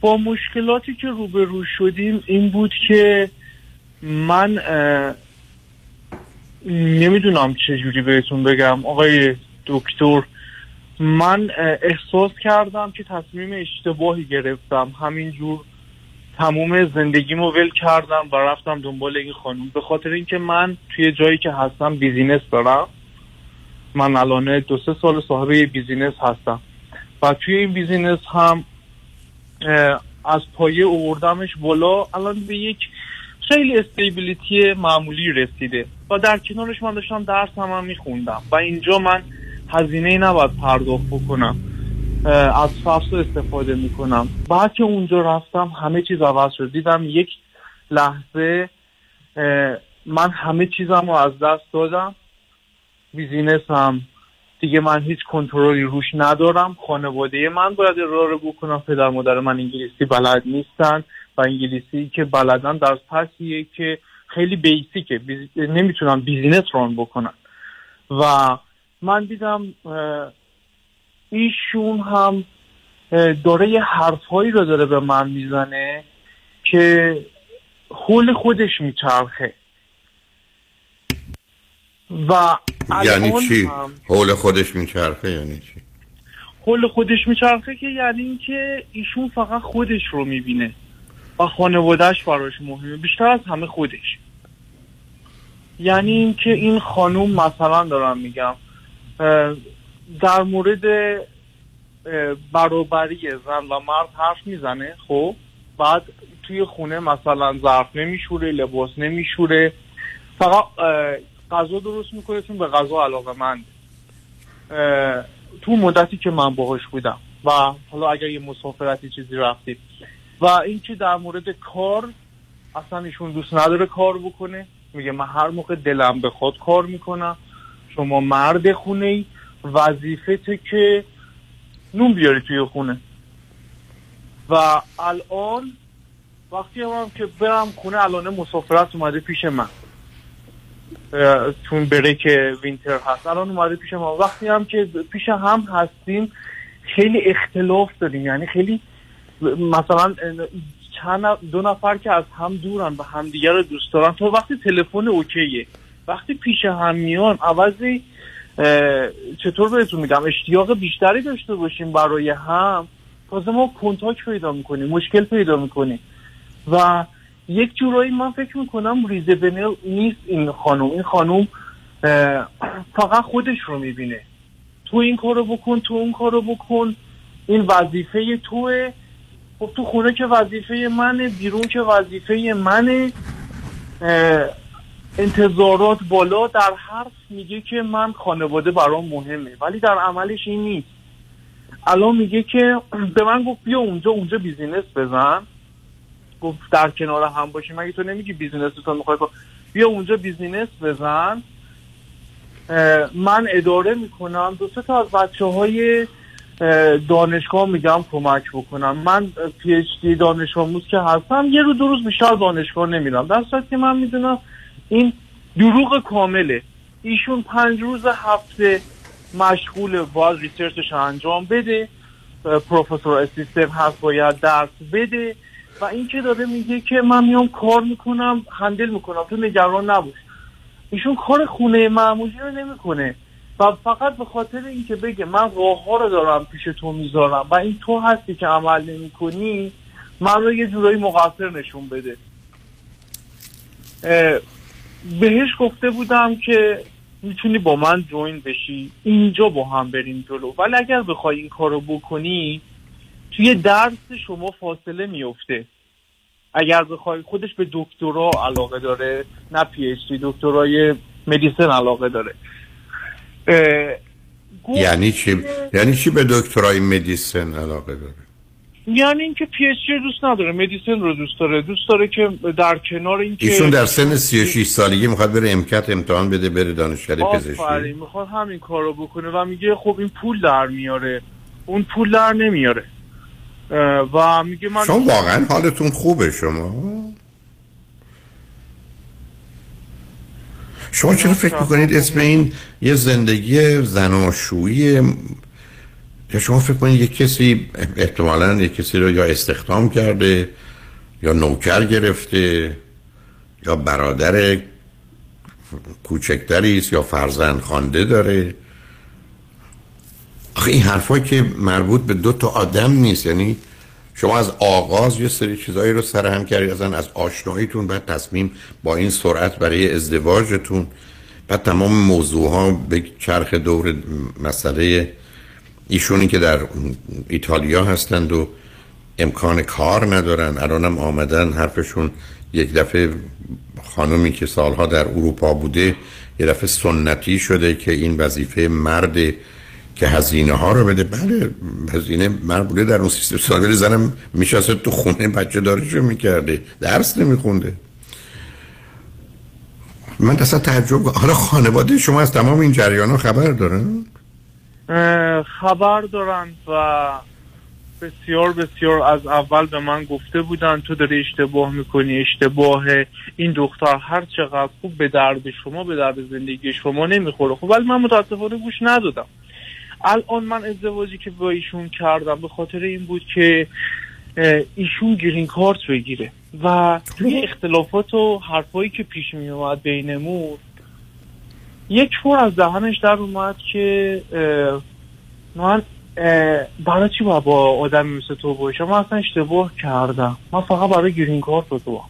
با مشکلاتی که روبرو شدیم این بود که من نمی‌دونم چجوری بهتون بگم. آقای دکتر من احساس کردم که تصمیم اشتباهی گرفتم. همینجور تموم زندگیمو ول کردم و رفتم دنبال این خانم. به خاطر اینکه من توی جایی که هستم business دارم. من الان دو سه سال صاحب business هستم. و توی این business هم از پایه اووردمش بالا الان به یک خیلی stability معمولی رسیده. و در کنارش من داشتم درس هم, هم میخوندم. و اینجا من هزینه نباید پرداخت بکنم. از فصل استفاده می‌کنم. بعد که اونجا رفتم همه چیز عوض شد. دیدم یک لحظه من همه چیزم رو از دست دادم. بیزینس هم. دیگه من هیچ کنترلی روش ندارم. خانواده من باید رو بکنم. پدر مادر من انگلیسی بلد نیستن و انگلیسی که بلدن در سطحیه که خیلی بیسیکه. بیز... نمی‌تونن بیزینس ران بکنن. و من دیدم ایشون هم داره یه حرفهایی رو داره به من می‌زنه که حول خودش میچرخه. و یعنی چی؟ حول خودش میچرخه یعنی چی؟ حول خودش میچرخه که یعنی اینکه ایشون فقط خودش رو می‌بینه و خانوادهش براش مهمه. بیشتر از همه خودش. یعنی اینکه این خانوم مثلا دارم میگم در مورد برابری زن و مرد حرف می‌زنه خب؟ بعد توی خونه مثلا ظرف نمیشوره لباس نمیشوره. فقط غذا درست می‌کنه چون به غذا علاقه مند تو مدتی که من باهاش بودم. و حالا اگر یه مسافرتی چیزی رفتید و اینکه در مورد کار اصلا ایشون دوست نداره کار بکنه. میگه من هر موقع دلم بخواد کار می‌کنم. شما مرد خونه ای وظیفته که نون بیاری توی خونه. و الان وقتی هم که برم خونه الان مسافرت اومده پیش من. اه، چون بریک وینتر هست. الان اومده پیش ما. وقتی هم که پیش هم هستیم خیلی اختلاف داریم. یعنی خیلی مثلا چند دو نفر که از هم دورن و همدیگه رو دوست دارن. تو وقتی تلفن اوکیه. وقتی پیش هم میان عوضی چطور بهتون میگم؟ اشتیاق بیشتری داشته باشیم برای هم. تازه ما کنتاک پیدا می‌کنیم مشکل پیدا می‌کنیم. و یک جورایی من فکر می‌کنم ریزبنل نیست این خانم. این خانم اه، فقط خودش رو می‌بینه. تو این کارو بکن تو اون کارو بکن. این وظیفه توه. خب تو خونه که وظیفه منه بیرون که وظیفه منه. انتظارات بالا در حرف میگه که من خانواده برام مهمه ولی در عملش این نیست. الان میگه که به من گفت بیا اونجا اونجا business بزن. گفت در کنار هم باشیم مگه تو نمیگی business تو می‌خوای بیا اونجا business بزن. من اداره می‌کنم. دو سه تا از بچه های دانشگاه میگم کمک بکنم. من پی اچ دی دانش آموز که هستم یه رو دو روز بیشتر دانشگاه نمیرم. در که من می‌دونم این دروغ کامله. ایشون پنج روز هفته مشغول باز ریسرچش انجام بده. پروفسور اسیستم هست باید درس بده. و این که داره میگه که من میام کار می‌کنم هندل می‌کنم. تو نگران نباش. ایشون کار خونه معمولی رو نمی‌کنه. و فقط به خاطر اینکه بگه من راه ها رو دارم پیش تو می‌ذارم و این تو هستی که عمل نمی من رو یه جورایی مقصر نشون بده. بهش گفته بودم که می‌تونی با من جوین بشی. اینجا با هم بریم جلو. ولی اگر بخوای این کارو بکنی توی درس شما فاصله میفته اگر بخوای خودش به دکترا علاقه داره نه PhD دکترای medicine علاقه داره. یعنی چی؟ یعنی چی به دکترای medicine علاقه داره؟ یعنی اینکه PhD دوست نداره medicine رو دوست داره. دوست داره که در کنار اینکه ایشون در سن 36 سالگی می‌خواد بره MCAT امتحان بده بره دانشکده پزشکی. می‌خواد همین کار رو بکنه و میگه خب این پول در میاره. اون پول در نمیاره. و میگه من شما واقعا حالتون خوبه شما. شما چرا فکر می‌کنید اسم این یه زندگی زناشویی یا شما فکر کنید یه کسی احتمالا یه کسی رو یا استخدام کرده یا نوکر گرفته یا برادر کوچکتری است یا فرزند خوانده داره. آخه این حرفا که مربوط به دو تا آدم نیست. یعنی شما از آغاز یه سری چیزایی رو سرهم کردید ازن از آشناییتون بعد تصمیم با این سرعت برای ازدواجتون بعد تمام موضوع ها به چرخ دور مسئله ایشونی که در ایتالیا هستند و امکان کار ندارن الانم آمدن حرفشون یک دفعه خانمی که سالها در اروپا بوده یه دفعه سنتی شده که این وظیفه مرد که هزینه ها رو بده. بله هزینه مرد بوده در اون سیستم. سال زنم میشسته تو خونه بچه دارشو می‌کرده درس نمیخونده. من اصلا تعجب حالا خانواده شما از تمام این جریان ها خبر دارن؟ خبر دارن و بسیار بسیار از اول به من گفته بودن تو داری اشتباه می‌کنی اشتباه این دختر هر چقدر خوب به درد شما به درد زندگی شما نمی‌خوره. خب ولی من متاسفانه گوش ندادم. الان من ازدواجی که با ایشون کردم به خاطر این بود که ایشون گرین کارت بگیره و توی اختلافات و حرفایی که پیش می اومد بینمون یک فور از دهنش در اومد که من برای چی باید با آدمی مثل تو باشم؟ من اصلا اشتباه کردم. من فقط برای گرین کارت رو تو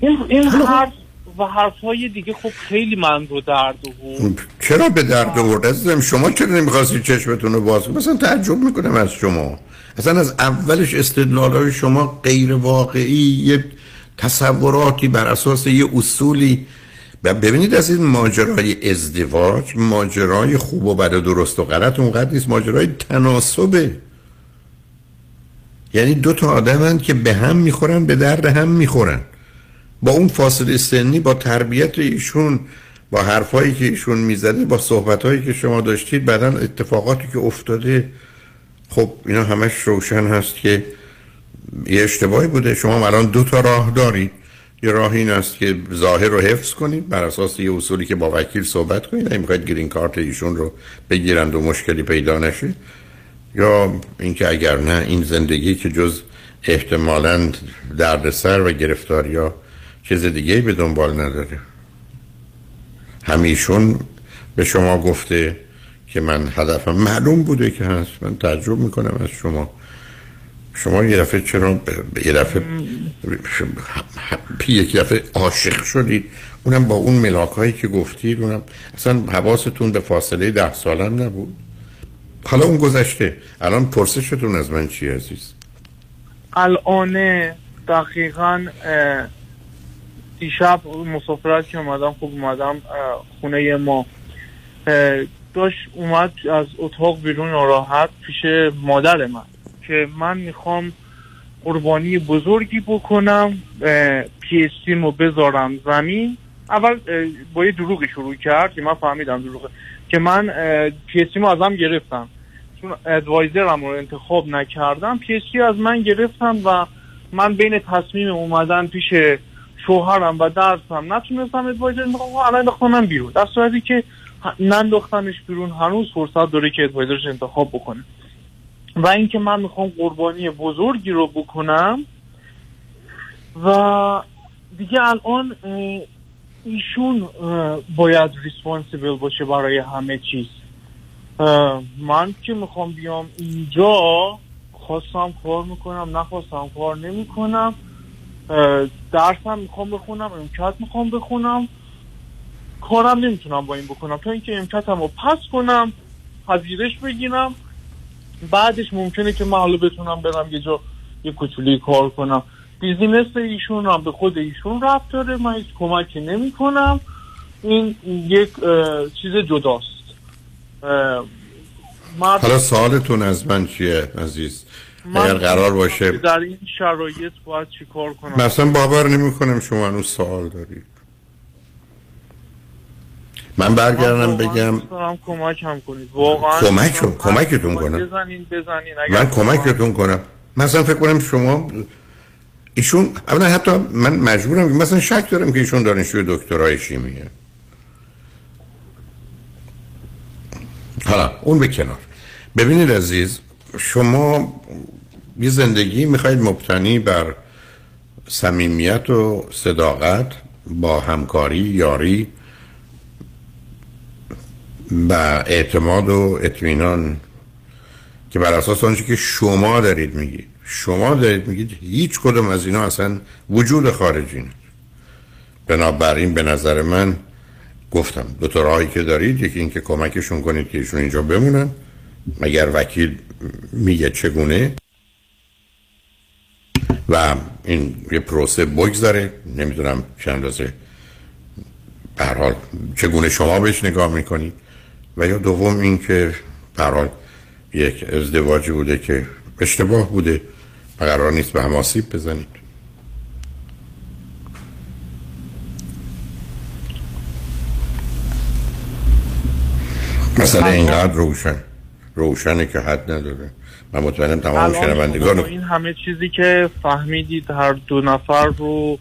این, این حرف و حرف های دیگه خب خیلی من رو درد بود چرا به درد آورد؟ عزیزم شما چرا نمی‌خواستی چشمتون رو باز مثلا تعجب می‌کنم از شما. اصلا از اولش استدلال های شما غیر واقعی یه تصوراتی بر اساس یه اصولی ببینید از این ماجرای ازدواج ماجرای خوب و بد و درست و غلط اونقدر نیست ماجرای تناسبه یعنی دو تا آدمن که به هم می‌خورن به درد هم می‌خورن. با اون فاصله سنی با تربیت ایشون با حرفایی که ایشون می‌زده با صحبتهایی که شما داشتید بعدا اتفاقاتی که افتاده. خب اینا همش روشن هست که یه اشتباهی بوده. شما الان دو تا راه دارید. یه راه این است که ظاهر رو حفظ کنید بر اساس یه اصولی که با وکیل صحبت کنید اگه می‌خواید گرین کارت ایشون رو بگیرند و مشکلی پیدا نشه یا اینکه اگر نه این زندگی که جز احتمالا دردسر و گرفتاری یا چیز دیگه به دنبال نداره. همیشون به شما گفته که من هدفم معلوم بوده که هست. من تعجب می‌کنم از شما. شما یه دفعه چرا یه دفعه یک دفعه عاشق شدید. اونم با اون ملاک هایی که گفتید اونم اصلا حواستون به فاصله ده سالم نبود. حالا اون گذشته. الان پرسشتون از من چی عزیز؟ الان دقیقا دیشب مسافرت که اومدم خب اومدم خونه ما. داشت اومد از اتاق بیرون ناراحت پیش مادر من. که من می‌خوام قربانی بزرگی بکنم پی رو بذارم زمین. اول با یه دروغی شروع کرد که من فهمیدم دروغه که من پی رو ازم گرفتم. چون ادوایزرم رو انتخاب نکردم پی از من گرفتم و من بین تصمیم اومدن پیش شوهرم و درسم نتونستم ادوایزر کنم الان انداختم بیرون. در صورتی که ننداختنش بیرون هنوز فرصت داره که ادوایزرش انتخاب بکنه. و اینکه من می‌خوام قربانی بزرگی رو بکنم و دیگه الان ایشون باید ریسپانسیبل باشه برای همه چیز. من که می‌خوام بیام اینجا خواستم کار می‌کنم نخواستم کار نمی‌کنم. درسم می‌خوام بخونم امکت می‌خوام بخونم. کارم نمی‌تونم با این بکنم. تا اینکه امکتم رو پس کنم پذیرش بگیرم. بعدش ممکنه که من حالا بتونم برم یه جا یه کوچولی کار کنم. بیزینس ایشون هم به خود ایشون رفت داره. من هیچ کمکی نمی کنم این یک چیز جداست. حالا سوالتون از من چیه عزیز؟ من اگر قرار باشه در این شرایط باید چی کار کنم؟ مثلا باور نمی کنم شما هنوز سوال دارید. من برگردم بگم. کمک هم کنید. واقعا کمک کمکتون کنم. بزنین بزنین. اگر من کمکتون کنم. مثلا فکر کنم شما ایشون اولا حتی من مجبورم مثلا شک دارم که ایشون دانشجوی دکترای شیمیه. حالا اون به کنار. ببینید عزیز شما یه زندگی می‌خواید مبتنی بر صمیمیت و صداقت با همکاری یاری و اعتماد و اطمینان که بر اساس آنچه که شما دارید میگید. شما دارید میگید هیچ کدوم از اینا اصلا وجود خارجی نداره بنابراین به نظر من گفتم دو تا راهی که دارید یکی اینکه کمکشون کنید که ایشون اینجا بمونن. مگر وکیل میگه چگونه؟ و این یه پروسه بگذاره. نمی‌دونم چند اندازه. به حال چگونه شما بهش نگاه می‌کنید؟ و یا دوم این که به هر حال یک ازدواجی بوده که اشتباه بوده. و قرار نیست به هم آسیب بزنید. مثلا اینقدر روشن روشنه که حد نداره. من مطمئنم تمام شنوندگان این همه چیزی که فهمیدید هر دو نفر رو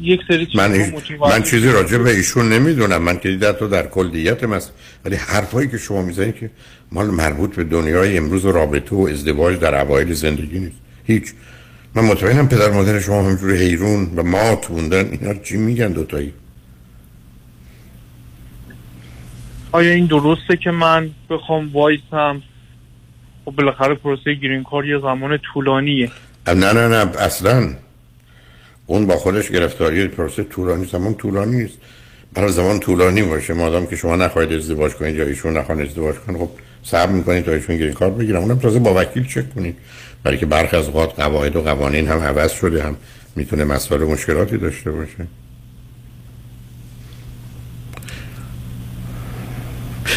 یک سری چیزا من, ایش- من چیزی راجع به ایشون نمی‌دونم. من که دیدم تو در کلیت مست ولی حرفایی که شما می‌زنید که مال مربوط به دنیای امروز و رابطه و ازدواج در اوایل زندگی نیست. هیچ. من مطمئنم پدر مادر شما همینجور حیرون و مات موندن. اینا چی میگن دوتایی؟ آیا این درسته که من بخوام وایسم؟ خب بالاخره پروسه گرین کار یه زمان طولانیه. نه نه نه. اصلا اون با خودش گرفتاری پروسه طولانی زمان طولانی نیست. برای زمان طولانی باشه. مادام که شما نخواهید ازدواج کنید یا ایشون نخواهند ازدواج کنید خب صبر می‌کنید تا ایشون گرین کار بگیرن. اونم تازه با وکیل چک کنید. برای که برخی از اوقات قواعد و قوانین هم عوض شده هم می‌تونه مسائل مشکلاتی داشته باشه.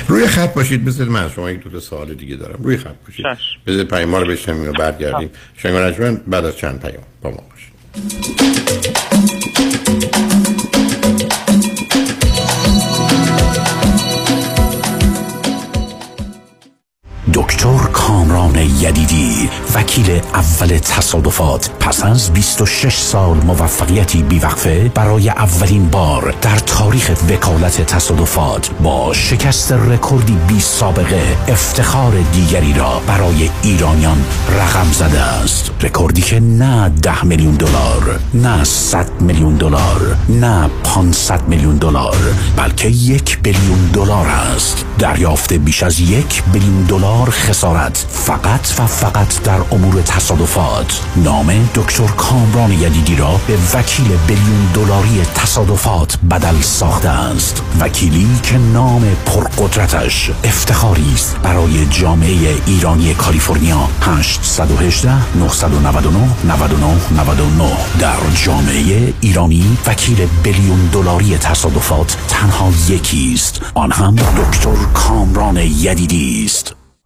روی خط باشید. بذارید من شما یک دو تا سوال دیگه دارم. روی خط باشید. بذارید پیام رو بشنویم و برگردیم. شنوندگان ارجمند بعد از چند پیام. با ما. thank you کامران یدیدی وکیل اول تصادفات. پس از 26 سال موفقیتی بیوقفه برای اولین بار در تاریخ وکالت تصادفات با شکست رکوردی بی سابقه افتخار دیگری را برای ایرانیان رقم زده است. رکوردی که نه ده میلیون دلار نه 100 میلیون دلار نه 500 میلیون دلار بلکه یک بیلیون دلار است. دریافت بیش از یک بیلیون دلار خسارت فقط و فقط در امور تصادفات. نام دکتر کامران یدیدی را به وکیل بیلیون دلاری تصادفات بدل ساخته است. وکیلی که نام پرقدرتش افتخاری است. برای جامعه ایرانی کالیفرنیا 818 999 99 99 در جامعه ایرانی وکیل بیلیون دلاری تصادفات تنها یکی است. آن هم دکتر کامران یدیدی است.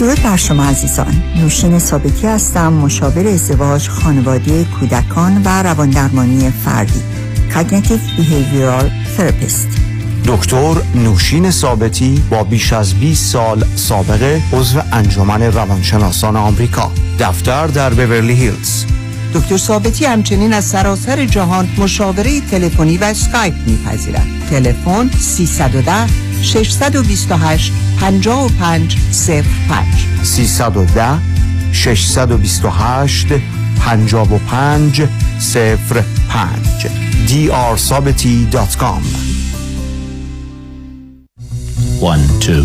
درود بر شما عزیزان. نوشین ثابتی هستم مشاور ازدواج خانواده کودکان و رواندرمانی فردی. Cognitive Behavioral Therapist. دکتر نوشین ثابتی با بیش از 20 سال سابقه عضو انجمن روانشناسان آمریکا. دفتر در بورلی هیلز. دکتر ثابتی همچنین از سراسر جهان مشاوره تلفنی و اسکایپ میپذیرد. تلفن 310 628 55 05 310 628 55 05 drsabati.com One, two,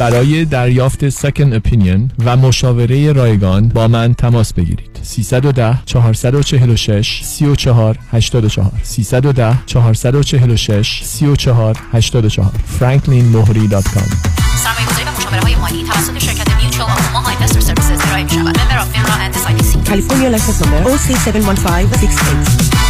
برای دریافت second opinion و مشاوره رایگان با من تماس بگیرید. 310 446 34 84 310 446 34 84 franklinmohri.com سرمایه گذاری و مشاوره های مالی توسط شرکت Mutual of Investor Services ارائه می شود member of FINRA and SIPC کالیفرنیا license number OC71568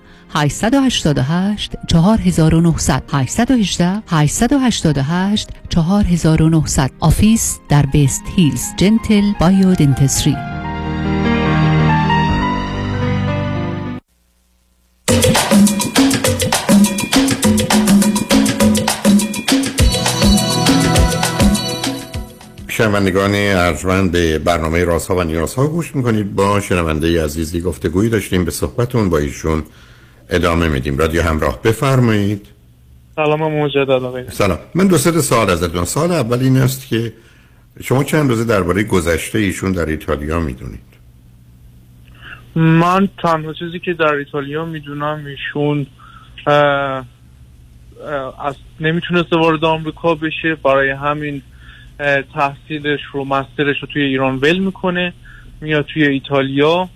888 4900 818 888 4900 office در West Hills. Gentle Biodentistry شنوندگان ارجمند به برنامه رازها و نیازها گوش می‌کنید. با شنونده عزیزی گفتگویی داشتیم. به صحبتمون با ایشون ادامه میدیم. رادیو همراه. بفرمایید. سلام مجدد آقای سلام. من دو سه سال ازتون سال اول این است که شما چند روزه درباره گذشته ایشون در ایتالیا می‌دونید؟ من تنها چیزی که در ایتالیا می‌دونم ایشون اه، اه، از نمی‌تونسته وارد آمریکا بشه. برای همین تحصیلش رو مسترش رو توی ایران ول می‌کنه. میاد توی ایتالیا.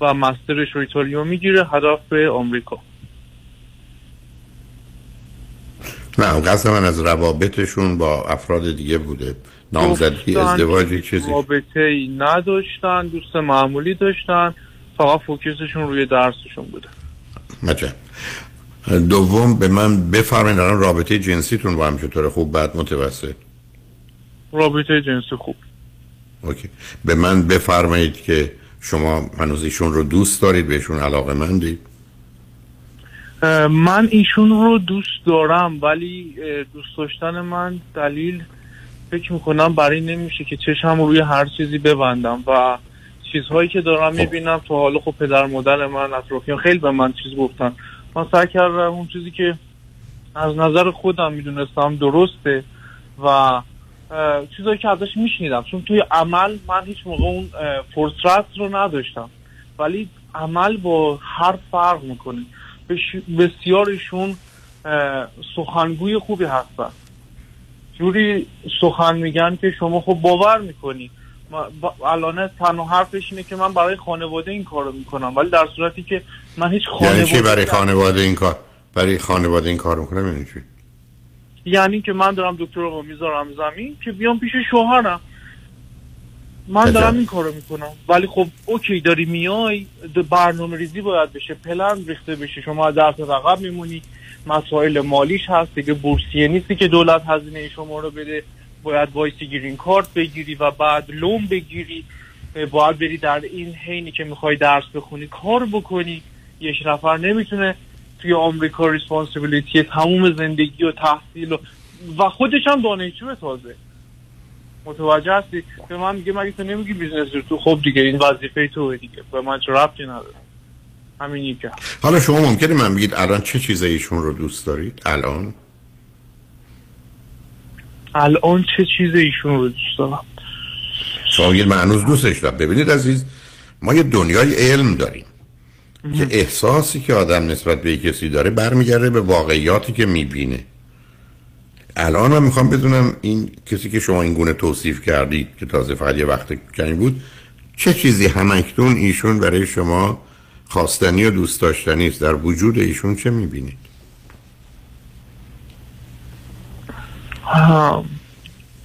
و مسترش رو ایتالیا می‌گیره هدف به آمریکا. نه قصد من از روابطشون با افراد دیگه بوده. نامزدی ازدواجی چیزی. رابطه ای نداشتن دوست معمولی داشتن. فقط فوکسشون روی درسشون بوده. مجب دوم به من بفرمایید الان رابطه جنسیتون با هم چطوره؟ خوب بعد متوسط؟ رابطه جنسی خوب. اوکی. به من بفرمایید که شما هنوز ایشون رو دوست دارید بهشون علاقه مندید من ایشون رو دوست دارم ولی دوست داشتن من دلیل فکر می‌کنم برای نمیشه که چشم روی هر چیزی ببندم و چیزهایی که دارم می‌بینم تو حالا خب پدر مادر من اطرافیان خیلی به من چیز گفتن. من سعی کردم اون چیزی که از نظر خودم می‌دونستم درسته و چیزایی که ازش میشنیدم. چون توی عمل من هیچ موقع اون فرصت رو نداشتم. ولی عمل با هر فرق می‌کنه. بسیارشون سخنگوی خوبی هستن. جوری سخن میگن که شما خب باور می‌کنی. الان تنها حرفش اینه که من برای خانواده این کارو می‌کنم. ولی در صورتی که من هیچ یعنی خانواده چی برای خانواده این کار؟ برای خانواده این کار می‌کنم یعنی چی؟ یعنی که من دارم دکترا رو می‌ذارم زمین که بیام پیش شوهرم. من. دارم این کارو می‌کنم. ولی خب okay داری میای برنامه ریزی باید بشه پلن ریخته بشه. شما در عقب میمونی مسائل مالیش هست دیگه بورسیه نیستی که دولت هزینه شما رو بده. باید وایسی green card بگیری و بعد loan بگیری. باید بری در این حینی که می‌خوای درس بخونی کار بکنی. یک نفر نمی‌تونه توی آمریکا responsibility تموم زندگی و تحصیل و, و خودش هم دانشجو تازه. متوجه هستی؟ به من میگه مگه تو نمیگی business رو تو؟ خب دیگه این وظیفه تو دیگه. به من چه ربطی نداره. همین یکه حالا شما ممکنه من بگید الان چه چیزی ایشون رو دوست دارید؟ الان؟ الان چه چیز ایشون رو دوست دارم؟ شما بگید من هنوز دوستش دارم. ببینید عزیز ما یه دنیای علم داریم. که احساسی که آدم نسبت به کسی داره برمیگرده به واقعیاتی که می‌بینه. الان من می‌خوام بدونم این کسی که شما این گونه توصیف کردید که تازه فقط یه وقت کمی بود چه چیزی همکنون ایشون برای شما خواستنی و دوست داشتنی است؟ در وجود ایشون چه می‌بینید؟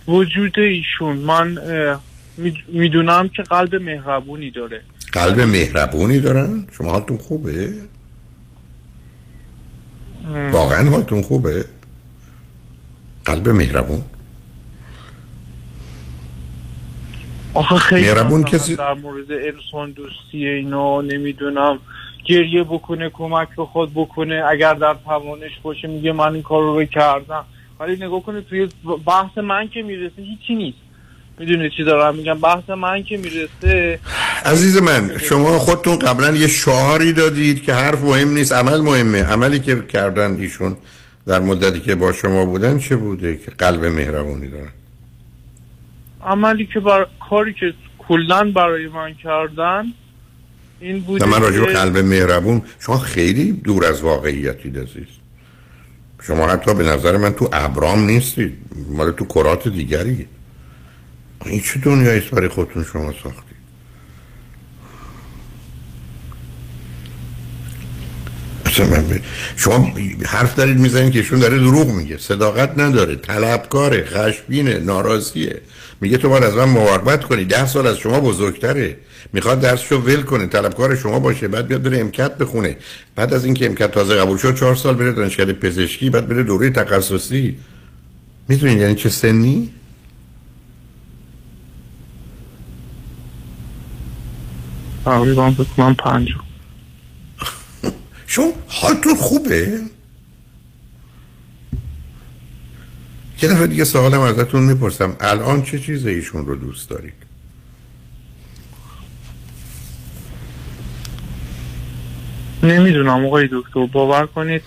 وجود ایشون. من می‌دونم که قلب مهربونی داره. قلب مهربونی دارن؟ شما حالتون خوبه؟ واقعا حالتون خوبه؟ قلب مهربون؟ آخه خیلی مهربون کسی- در مورد انسان دوستی اینا نمی‌دونم. گریه بکنه کمک به خود بکنه. اگر در توانش باشه میگه من این کار رو کردم. ولی نگاه کنه توی بحث من که می‌رسه هیچی نیست. می‌دونه چی دارم میگم؟ بحث من که می‌رسه. عزیز من شما خودتون قبلا یه شعاری دادید که حرف مهم نیست عمل مهمه. عملی که کردن ایشون در مدتی که با شما بودن چه بوده که قلب مهربونی دارن؟ عملی که بر کاری که کلا برای من کردن این بود نه من راجع به قلب مهربون شما خیلی دور از واقعیتید عزیز. شما حتی به نظر من تو ابرام نیستید. مال تو کرات دیگری این چه دنیایی است برای خودتون شما ساختید شما حرف دارید می‌زنید که ایشون داره دروغ میگه. صداقت نداره طلبکاره خشمگینه ناراضیه. میگه تو باید از من مراقبت کنی. ده سال از شما بزرگتره. می‌خواد درسشو ول کنه طلبکار شما باشه بعد بیاد بره امکت بخونه. بعد از اینکه امکت تازه قبول شد چهار سال بره دانشکده پزشکی بعد بره دوره تخصصی. می‌دونید یعنی چه سنی؟ تقریبا فکر کنم پنجاه شما حالتون خوبه؟ یه دفعه دیگه سوالم ازتون می‌پرسم. الان چه چیز ایشون رو دوست دارید؟ نمی‌دونم آقای دکتر. باور کنید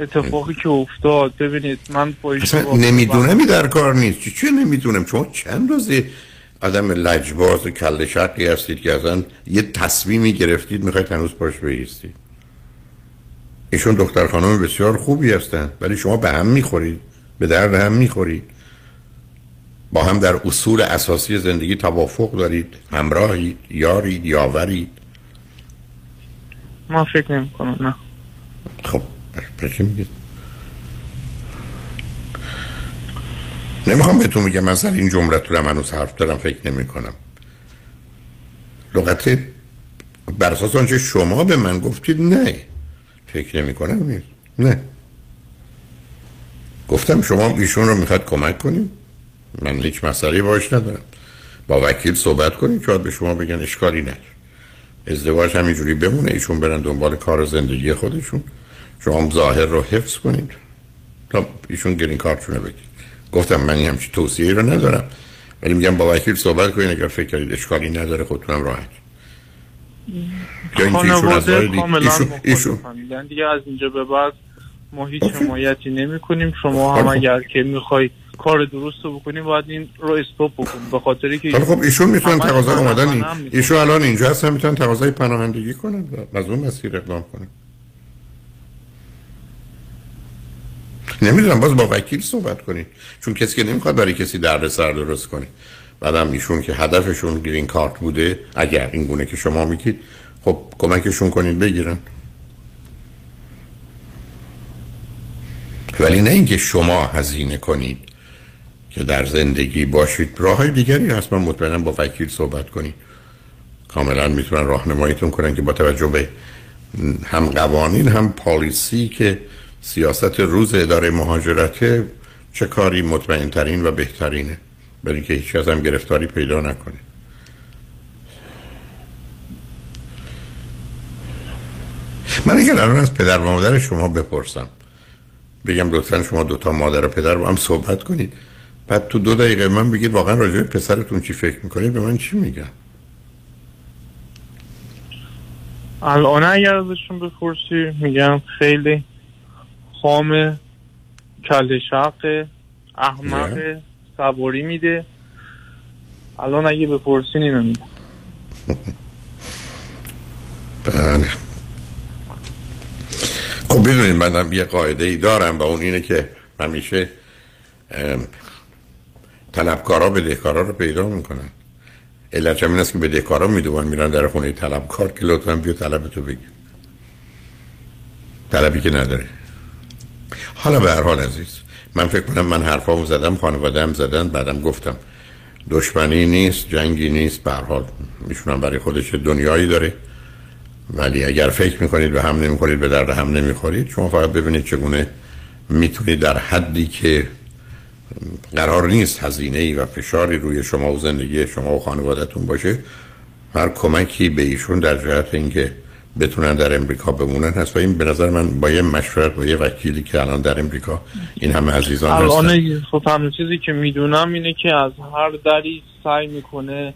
اتفاقی که افتاد. ببینید من با نمیدونمی در کار نیست. چی چه نمی‌دونم؟ شما چند روزه آدم لجباز و کل شقی هستید که اصلا یه تصمیمی گرفتید می‌خواید هنوز پاش بیستید ایشون دختر خانم بسیار خوبی هستن ولی شما به هم می‌خورید به درد هم می‌خورید. با هم در اصول اساسی زندگی توافق دارید همراهید یارید یاورید. من فکر نمی کنم نه. خب پس چی میگید؟ نمی‌خوام بهتون میگم من سر این جملتون هم هنوز حرف دارم فکر نمی کنم لغت بر اساس آنچه شما به من گفتید نه. فکر نمی کنم نیست. نه. گفتم شما ایشون رو می‌خواد کمک کنیم؟ من هیچ مسئله باش ندارم. با وکیل صحبت کنید شاید به شما بگن اشکالی نداره. ازدواج همینجوری بمونه ایشون برن دنبال کار زندگی خودشون. شما ظاهر رو حفظ کنید. تا ایشون گرین کارتشون رو بگید. گفتم من همچی توصیه رو ندارم. ولی میگم با وکیل صحبت کنید اگر فکر کردید اشکالی نداره خودتونم راحت. خانواده کاملا ایشون- دیگه از اینجا به بعد ما هیچ حمایتی نمی کنیم شما هم اگر که می‌خوای کار درست رو بکنی باید این رو استوب بکنی به خاطری که خب ایشون می‌تونن تقاضا اومدن. ایشون الان اینجا هستن می‌تونن تقاضای پناهندگی کنن و از اون مسیر اقدام کنن. نمی‌دونم باز با وکیل صحبت کنید چون کسی که نمی‌خواد برای کسی درد سر درست کنه. بعدم ایشون که هدفشون گرین کارت بوده اگر این گونه که شما میگید خب کمکشون کنید بگیرن. ولی نه اینکه شما هزینه کنید که در زندگی باشید. راه های دیگری هست. من مطمئنم با وکیل صحبت کنید. کاملا می‌تونن راهنماییتون کنن که با توجه به هم قوانین هم پالیسی که سیاست روز اداره مهاجرته چه کاری مطمئن ترین و بهترینه برای که هیچ کس هم گرفتاری پیدا نکنه. من اگر الان از پدر و مادر شما بپرسم بگم لطفا شما دوتا مادر و پدر با هم صحبت کنید. بعد تو دو دقیقه من بگید واقعا راجع به پسرتون چی فکر می‌کنید به من چی میگن؟ الان اگر ازشون بپرسی میگم خیلی خام کل شق احمق سواری میده. الان اگه بپرسین اینو میگم بله. خب بدونید منم یه قاعده ای دارم و اون اینه که همیشه طلبکارا بدهکارا رو پیدا می‌کنن. علت همین است که بدهکارا می‌دونن میرن در خونه طلبکار که لطفا بیا طلبتو بگیر. طلبی که نداره. حالا به هر حال عزیز من فکر کنم من حرفامو زدم خانواده‌ام زدن بعدم گفتم. دشمنی نیست جنگی نیست به هر حال میشونم برای خودش دنیایی داره. ولی اگر فکر می‌کنید به هم نمی‌خورید به درد هم نمی‌خورید شما فقط ببینید چگونه می‌تونید در حدی که قرار نیست هزینه ای و فشاری روی شما و زندگی شما و خانوادهتون باشه هر کمکی به ایشون در جهت اینکه بتونن در امریکا بمونن. هست و این به نظر من با یه مشورت با یه وکیلی که الان در امریکا این همه عزیزان هستن. الان خب تنها چیزی که می‌دونم اینه که از هر دری سعی می‌کنه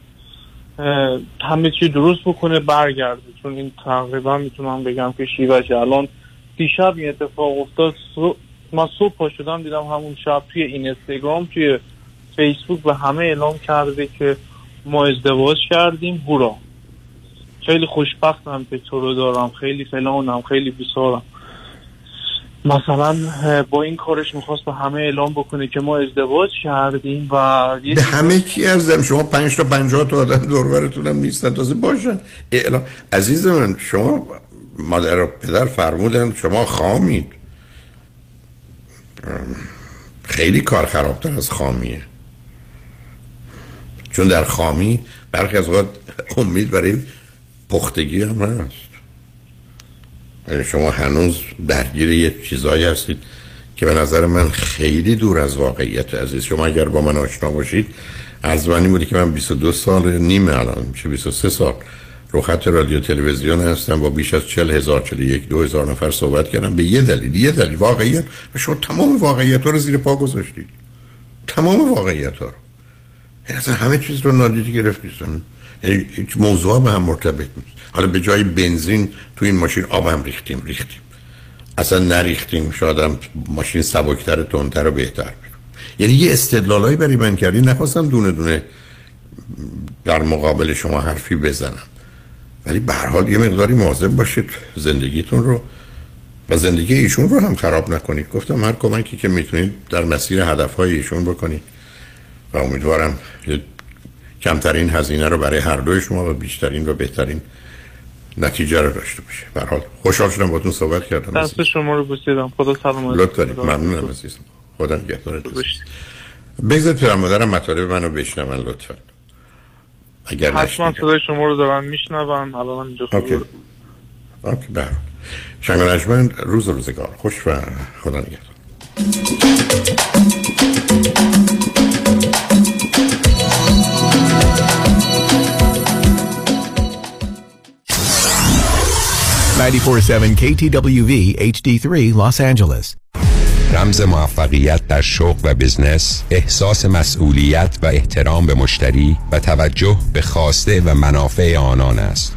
همه چی درست بکنه برگرده. چون این تقریبا می‌تونم بگم که شیوشه الان دیشب این اتفاق افتاد صبح- من صبح پا شدم دیدم همون شب توی این اینستاگرام توی فیسبوک به همه اعلام کرده که ما ازدواج کردیم هورا. خیلی خوشبختم که تو رو دارم. خیلی فلانم خیلی بیسارم. مثلا با این کارش می‌خواست به همه اعلام بکنه که ما ازدواج کردیم و به همه کی ارزم؟ شما پنج تا پنجاه تا آدم دورورتون هم نیستن. تازه باشن. اعلام عزیز من شما مادر و پدر فرمودن شما خامید. خیلی کار خرابتر از خامیه. چون در خامی برخی از اوقات امید برای پختگی هم هست. یعنی شما هنوز درگیر یه چیزایی هستید که به نظر من خیلی دور از واقعیت عزیز شما اگر با من آشنا باشید از من بودی که من 22 سال نیم الان میشه 23 سال رو خط رادیو تلویزیون هستم با بیش از 40 هزار 41 دو هزار نفر صحبت کردم به یه دلیل یه دلیل واقعیت. شما تمام واقعیت ها رو زیر پا گذاشتید. تمام واقعیت ها رو. یعنی اصلا همه چیز رو نادیده گرفتید. هیچ موضوع به هم مرتبط نیست. حالا به جای بنزین تو این ماشین آب هم ریختیم ریختیم. اصلا نریختیم شاید ماشین سبکتر تندتر و بهتر. یعنی یه استدلالایی برای من کردی نخواستم دونه دونه در مقابل شما حرفی بزنم. ولی به هر حال یه مقداری مواظب باشید زندگیتون رو و زندگی ایشون رو هم خراب نکنید. گفتم هر کمکی که می‌تونید در مسیر هدفهای ایشون بکنید. و امیدوارم کمترین هزینه رو برای هر دوی شما و بیشترین و بهترین نتیجه رو داشته باشه. به حال خوشحال شدم باتون صحبت کردم. دست شما رو بوسیدم. خدا سلامت لطف دارید ممنونم عزیزم. خدا نگهدارت بگذارید پیرم مادرم مطالب منو بشنون لطفا. اگر حتما صدای شما رو دارم میشنوم الان اینجا اوکی. اوکی بله شنگ روز روزگار. خوش و خدا نگهدار. Ninety KTWV HD3 Los Angeles. رمز موفقیت در شغل و بزنس احساس مسئولیت و احترام به مشتری و توجه به خواسته و منافع آنان است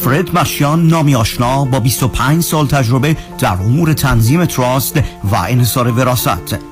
فرد مشیان نامی آشنا با 25 سال تجربه در امور تنظیم تراست و انحصار وراست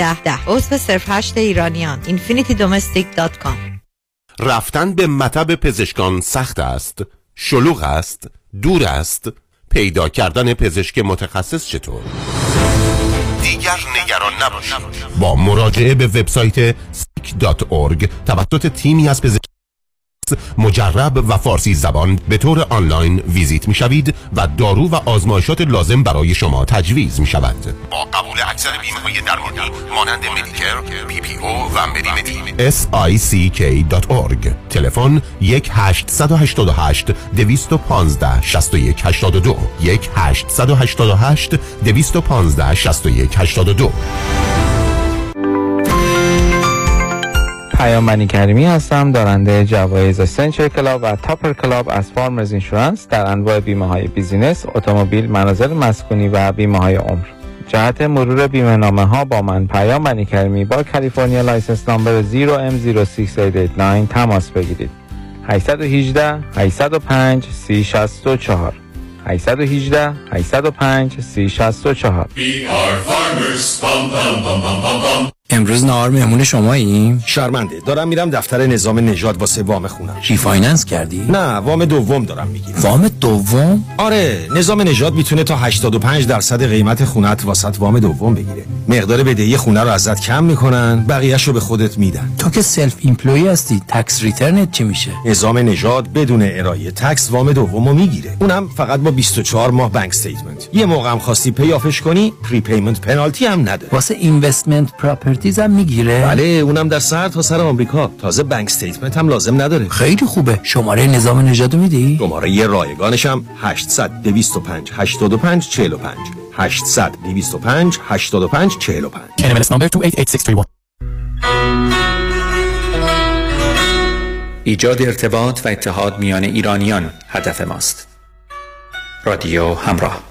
ده. ده عضو صرف ایرانیان. infinitydomestic.com رفتن به مطب پزشکان سخت است شلوغ است دور است. پیدا کردن پزشک متخصص چطور؟ دیگر نگران نباشید. با مراجعه به وبسایت .org توسط تیمی از پزشک مجرب و فارسی زبان به طور آنلاین ویزیت می شوید و دارو و آزمایشات لازم برای شما تجویز می شود با قبول اکثر بیمه های درمانی مانند Medicare، PPO و Medi-Medi sick.org تلفن 1 888 215 61 82 1 888 215 61 82 پیام کریمی هستم. دارنده جوایز Century Club و Topper Club از Farmers Insurance در انواع بیمه های business، اتومبیل، منازل مسکونی و بیمه های عمر. جهت مرور بیمه نامه ها با من پیام بنی کریمی با کالیفرنیا license number 0M06889 تماس بگیرید. 818 805 3064 818 805 3064 امروز نهار مهمون شماییم؟ شرمنده دارم میرم دفتر نظام نژاد واسه وام خونم refinance کردی؟ نه وام دوم دارم می‌گیرم وام دوم؟ آره نظام نژاد می‌تونه تا 85 درصد قیمت خونت واست وام دوم بگیره مقدار بدهی خونه رو ازت کم می‌کنن بقیهش رو به خودت میدن تو که self-employed هستی tax return ت چی میشه؟ نظام نژاد بدون ارائه tax وام دومو می‌گیره اونم فقط با 24 ماه bank statement یه موقع هم خواستی pay off ش کنی prepayment penalty هم نداره واسه investment properties هم می‌گیره؟ بله اونم در سر تا سر آمریکا. تازه bank statement هم لازم نداره. خیلی خوبه. شماره نظام نژادو میدی؟ شماره یه رایگانش هم 800 225 85 45 800 225 85 45 NMLS number 288631 ایجاد ارتباط و اتحاد میان ایرانیان هدف ماست. رادیو همراه.